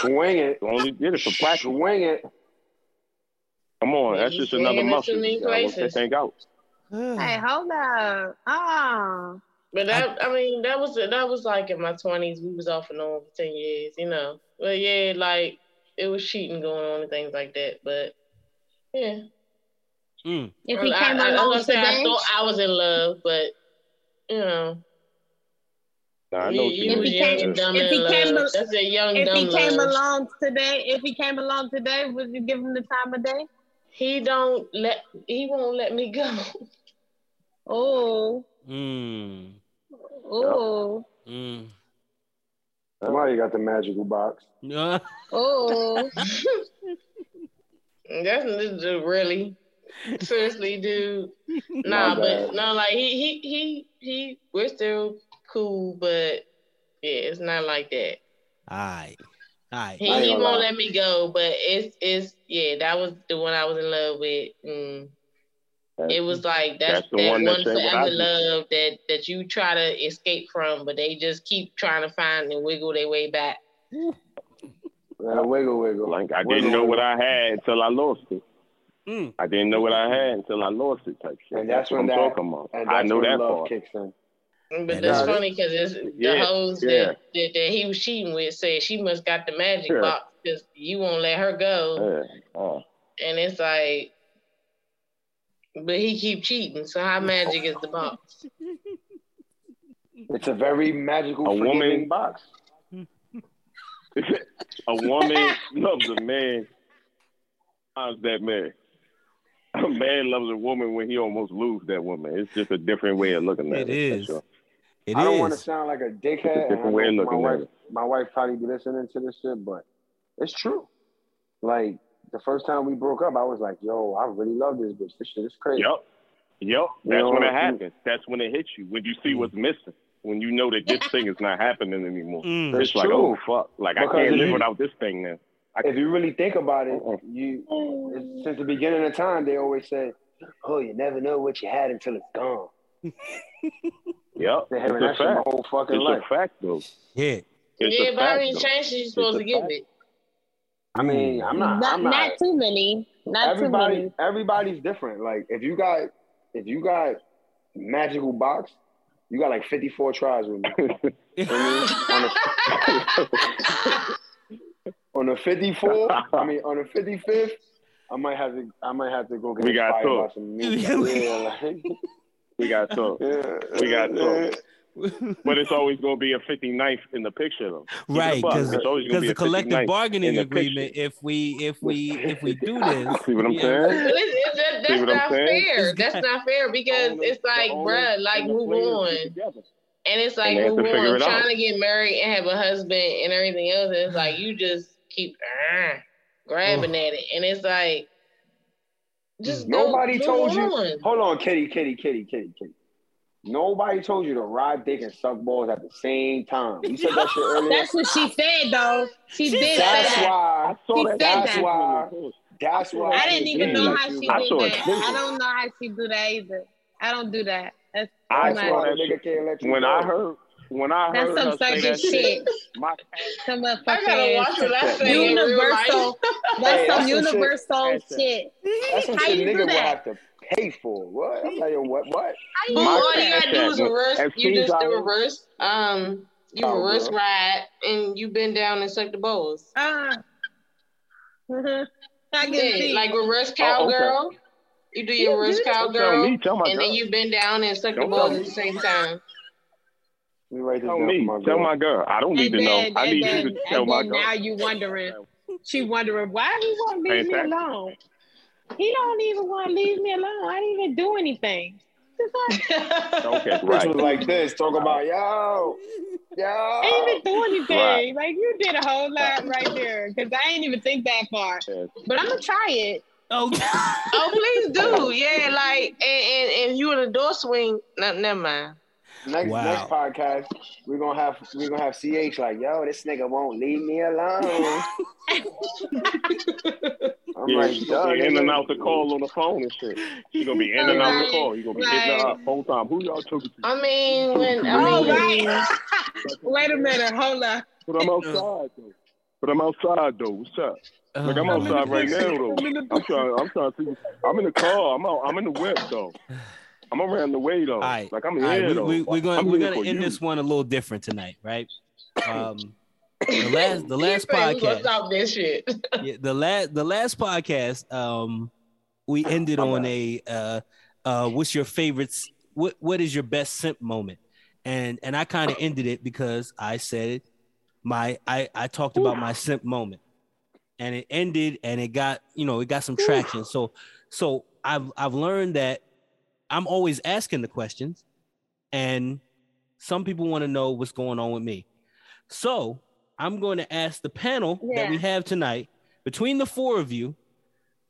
Swing it. You only did it for practice. Swing it. Come on, that's just another muscle. too many You that thing out. Hey, hold up. Oh. But that I, mean that was that was like in my twenties. We was off and on for ten years, you know. But yeah, like it was cheating going on and things like that. But yeah. Mm. If he came I, along I, today, I thought I was in love, but you know. I know if he came, if he came, That's a young if he came love. along today, if he came along today, would you give him the time of day? He don't let. He won't let me go. [LAUGHS] Oh. Mm. Oh. Mm. Somebody got the magical box. Yeah. [LAUGHS] Oh. [LAUGHS] That's really. Seriously, dude. Nah, but no, like he he he he we're still cool, but yeah, it's not like that. Alright. Alright. He, he won't lie. let me go, but it's it's yeah, that was the one I was in love with. Mm. It was like that's, that's the that one, one forever love that that you try to escape from, but they just keep trying to find and wiggle their way back. Yeah, wiggle, wiggle. Like I wiggle, didn't know wiggle. what I had until I lost it. Mm. I didn't know what I had until I lost it, type shit. And that's, that's when that, I'm talking about. And I know that love part. kicks in. But that's funny because it's the Yeah, hoes yeah. that, that, that he was cheating with said she must got the magic Yeah. box because you won't let her go. Yeah. Uh, And it's like, but he keep cheating. So how magic is the box? It's a very magical A woman- box. [LAUGHS] a woman loves a man. How's that man? A man loves a woman when he almost loses that woman. It's just a different way of looking at It it. is. sure. It I don't want to sound like a dickhead. It's a different way of know my looking at wife, it. my wife probably be listening to this shit, but it's true. Like the first time we broke up, I was like, "Yo, I really love this bitch. This shit is crazy." Yep. Yep. You That's know, when it happens. That's when it hits you. When you see what's missing. When you know that this thing is not happening anymore. Mm. That's it's like, true. oh fuck. Like I can't live you- without this thing now. I If you really think about it, Uh-uh. you since the beginning of time, they always say, "Oh, you never know what you had until it's gone." [LAUGHS] Yep. They It's a that shit my fact. whole fucking It's life. a fact though. Yeah. It's yeah, a but how fact, many though. chances you supposed to give fact. it? I mean, hmm. I'm not. Not, I'm not, not. too many. Not too everybody, many. everybody's different. Like if you got, if you got magical box, you got like 54 tries with me. [LAUGHS] You know what I mean? on the [LAUGHS] 54, I mean on the 55th, I might have to, I might have to go get We got inspired by talk. some music. yeah, [LAUGHS] like, we got talk. yeah, We got yeah. talk. But [LAUGHS] it's always gonna be a 59th in the picture though. Keep it a Right, buck. because It's always gonna the collective bargaining agreement. picture. If we if we if we do [LAUGHS] this, See what I'm yeah. saying? It's, it's, that, See that's what I'm not saying? fair. That's not fair because Owners- it's like, the bruh, like and the move on. And it's like And they move on. it out. Trying to get married and have a husband and everything else. And it's like you just keep ah, grabbing at it. And it's like just go- Nobody move told you. on. Hold on, kitty, kitty, kitty, kitty, kitty. Nobody told you to ride dick and suck balls at the same time. You said that shit [LAUGHS] earlier. That's what she said, though. She, did say That's that. why. I saw She that. said That's that. why. That's why. I didn't even know how she did I that. I don't know how she do that either. I don't do that. That's I too That's saw why much. the that nigga can't let you When go. I heard when I That's heard some her say certain that shit. my Some I gotta watch what I say in real life. universal. That's Hey, some that's some shit- universal shit. That's some How shit you do nigga will that? have to pay for. What? I'm like, yo, what? What? How you Well, all you that? gotta do is As reverse. You just I- do reverse. Um, you Oh, reverse girl. ride and you bend down and suck the balls. Mhm. [LAUGHS] I can Yeah, see. like reverse Oh, okay. cowgirl. You do your reverse Don't tell cowgirl, me, tell my and girl. then you bend down and suck the Don't balls at the same time. Let me write Tell me, my tell girl. my girl. I don't need and to then, know. I need then, you to tell and my then girl. now you wondering. She wondering why he won't leave me alone. He don't even want to leave me alone. I didn't even do anything. Just like, [LAUGHS] Okay, Bitch right. was like this, talk about yo, yo. I ain't even do anything. Right. Like you did a whole lot right there. Cause I ain't even think that far. Yes. But I'm gonna try it. Oh, [LAUGHS] [LAUGHS] oh, please do. Yeah, like and, and, and you in the door swing. No, never mind. Next Wow. next podcast, we're gonna have we're gonna have CH like, yo, this nigga won't leave me alone. [LAUGHS] I'm Yeah, like, she's gonna be in and out the call on the phone and shit. She's gonna be in and out the call. You're gonna be hitting right. her up whole time. Who y'all talking to? I mean, when I Oh, mean, right. [LAUGHS] Wait a minute. Hold up. But I'm outside though. But I'm outside though. What's up? Like I'm Oh, outside right now though. I'm trying. I'm trying to see. I'm in the car. I'm out. I'm in the whip though. [SIGHS] [SIGHS] [SIGHS] I'm around the way though. All right. Like I'm All right, here we, though. we, we're gonna I'm we're gonna end you. this one a little different tonight, right? [LAUGHS] Um, the last the last He said we gonna podcast, Stop this shit. [LAUGHS] yeah, the last the last podcast, um, we [LAUGHS] ended on a uh, uh, what's your favorites? What what is your best simp moment? And and I kind of ended it because I said my I I talked about my simp moment, and it ended and it got you know it got some traction. So so I've I've learned that I'm always asking the questions, and some people want to know what's going on with me. So I'm going to ask the panel that we have tonight between the four of you.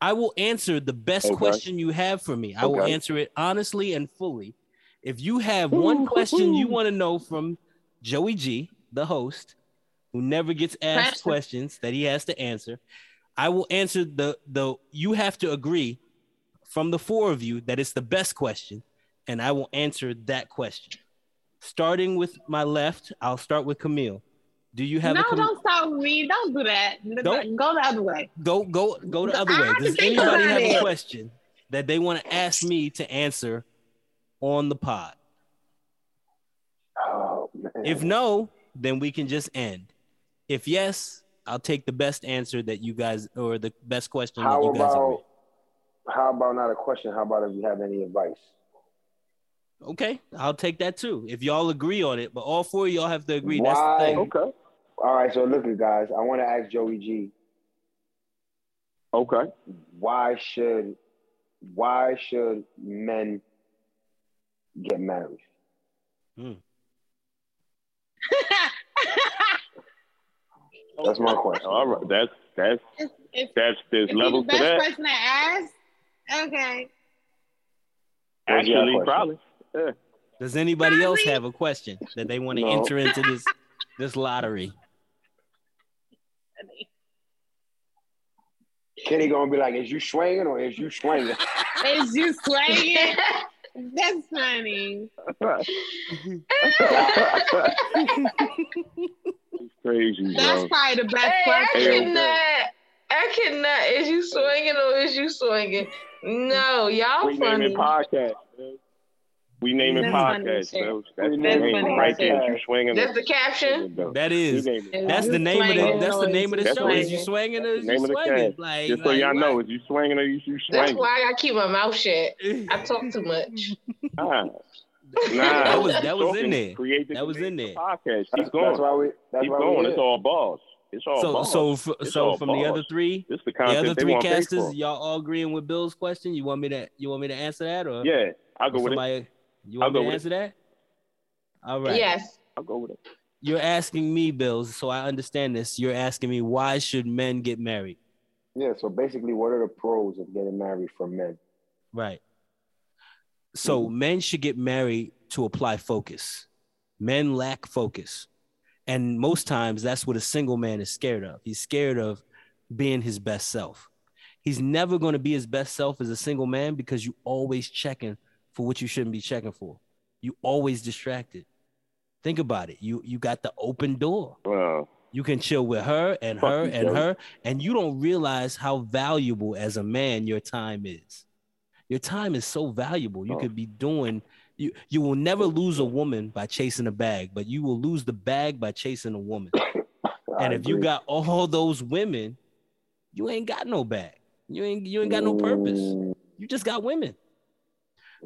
I will answer the best Okay. question you have for me. I will answer it honestly and fully. If you have one question you want to know from Joey G, the host, who never gets asked Question. questions that he has to answer, I will answer the the you have to agree from the four of you that it's the best question, and I will answer that question. Starting with my left, I'll start with Camille. Do you have no, a com- don't start with me. Don't do that. Don't- Go the other way. go go go the other I way? Does anybody about have a question that they want to ask me to answer on the pod? Oh man. If no, then we can just end. If yes, I'll take the best answer that you guys or the best question that you guys about how about not a question? How about if you have any advice? Okay, I'll take that too. If y'all agree on it, but all four of y'all have to agree. That's Why? the thing. Okay. All right, so look at guys. I want to ask Joey G. Okay. Why should why should men get married? Hmm. That's my question. All right. That's that's If, if, that's there's if levels it's to the best that. question to ask, okay. Actually, probably. Yeah. Does anybody else have a question that they want to No. enter into this [LAUGHS] this lottery? Kenny gonna be like, "Is you swinging or is you swinging?" [LAUGHS] Is you swinging? [LAUGHS] That's funny. It's crazy, That's bro. probably the best Hey, I cannot. I cannot. Is you swinging or is you swinging? No, y'all We funny. naming podcast. man. We naming That's funny podcast, shit. bro. That's We the name funny right there. You swinging. That's the caption. That We is. naming it. That's the name of the. That's the name of the show. Is you swinging? swinging or is Name you of the swinging? Like, Just so like, y'all know, what? is you swinging or is you That's why I keep my mouth shut. I [LAUGHS] talk too much. Nah. Nah. That was- that was in Talking there. created That was the in there. Podcast. That's, Keep that's going. why we. That's Keep why going. It's all balls. It's all So balls. so f- It's so all from the other three, This the the other three want to pay casters, y'all all agreeing with Bill's question. You want me to you want me to answer that or Yeah, I'll go or with it. somebody, You I'll want me to with it. answer that? All right. Yes. I'll go with it. You're asking me, Bills, so I understand this. You're asking me why should men get married? Yeah. So basically, what are the pros of getting married for men? Right. So mm-hmm. men should get married to apply focus. Men lack focus. And most times that's what a single man is scared of. He's scared of being his best self. He's never going to be his best self as a single man because you always checking for what you shouldn't be checking for. You always distracted. Think about it. You you got the open door. Wow. You can chill with her and her and her, and you don't realize how valuable as a man your time is. Your time is so valuable. You Oh. could be doing you you will never lose a woman by chasing a bag, but you will lose the bag by chasing a woman. [LAUGHS] And if you got all those women, you ain't got no bag. You ain't you ain't got no purpose. Mm, You just got women.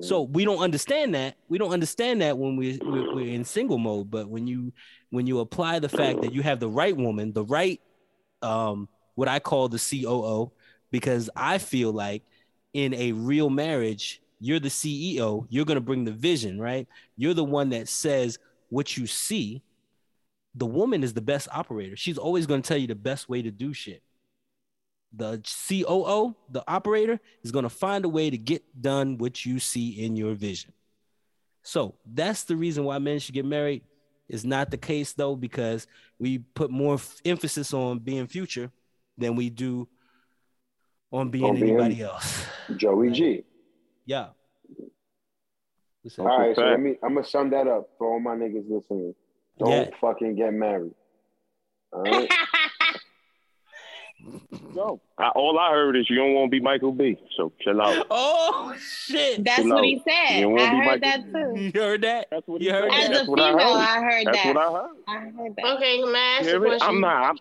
So we don't understand that. We don't understand that when we we're, we're in single mode. But when you when you apply the fact that you have the right woman, the right um what I call the COO, because I feel like in a real marriage, you're the CEO. You're gonna bring the vision, right? You're the one that says what you see. The woman is the best operator. She's always gonna tell you the best way to do shit the COO, the operator, is going to find a way to get done what you see in your vision. So that's the reason why men should get married. Is not the case though, because we put more f- emphasis on being future than we do on being On being- anybody else. Joey G. Yeah. What's that? All right, so let me. I'm gonna sum that up for all my niggas listening. Don't Yeah. fucking get married. All right. [LAUGHS] No, I, all I heard is you don't want to be Michael B. So chill out. [LAUGHS] Oh shit! That's Chill what out. he said. You I heard Michael- that too. You heard that? That's what You he heard said. As that? a That's what I heard. I heard That's that. what I heard. I heard that. Okay, can I ask Hear a it? question? I'm not. I'm,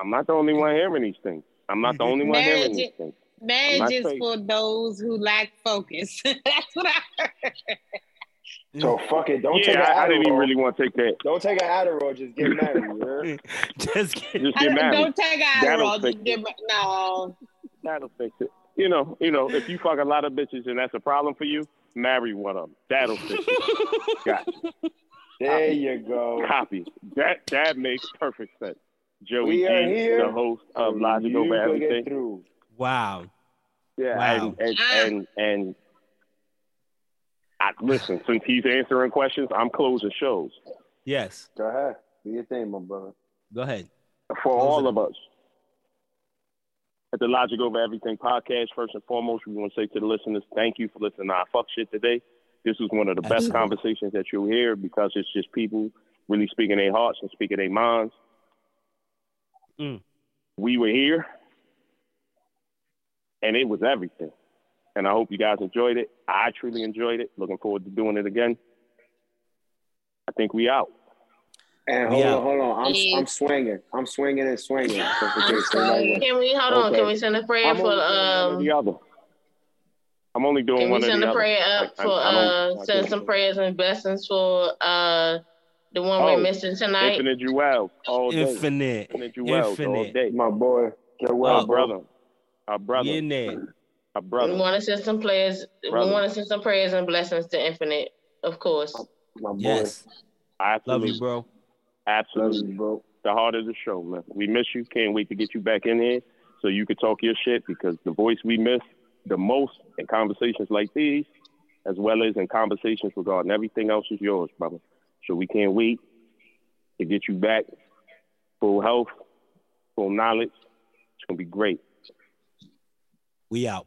I'm not the only one hearing these things. I'm not the only one hearing these things. Marriage not is crazy. for those who lack focus. [LAUGHS] That's what I heard. So fuck it. Don't take an yeah, I, I didn't even really want to take that. Don't take an Adderall. Just get married. [LAUGHS] Just kidding. Just I get don't- married. Don't take That'll Adderall. Just get ma- no. That'll fix it. You know, you know, if you fuck a lot of bitches and that's a problem for you, marry one of them. That'll fix it. [LAUGHS] Got you. There you go. Copy. That that makes perfect sense. Joey We are G, here the host of So Logic you Over will get Everything. Through. Wow. Yeah, Wow. and and and, and I, listen. Since he's answering questions, I'm closing shows Yes. Go ahead. Do your thing, my brother. Go ahead. for Close all it. of us. At the Logic Over Everything podcast, first and foremost, we want to say to the listeners, thank you for listening to our fuck shit today. This was one of the best conversations that you'll hear because it's just people really speaking their hearts and speaking their minds. Mm. We were here, and it was everything. And I hope you guys enjoyed it. I truly enjoyed it. Looking forward to doing it again. I think we out. And hold Yeah. on, hold on. I'm Yeah. I'm swinging. I'm swinging and swinging. I'm swinging. Can we hold on? Okay. Can we send a prayer I'm for only doing one or um? the other. I'm only doing Can we one or send the a other. prayer up I- for I- I uh? Send some prayers and blessings for uh the one Oh, we're missing tonight. Infinite Jewels all day. Infinite. Infinite Jewels all day. My boy. Get Oh, well, Our bro. brother. Our brother. Yeah, Ned. Our We brother. want to send some prayers. Brother. We want to send some prayers and blessings to Infinite, of course. My boy. Yes. Love you, bro. Love Absolutely. you, bro. The heart of the show, man. We miss you. Can't wait to get you back in here so you can talk your shit because the voice we miss the most in conversations like these, as well as in conversations regarding everything else, is yours, brother. So we can't wait to get you back full health, full knowledge. It's gonna be great. We out.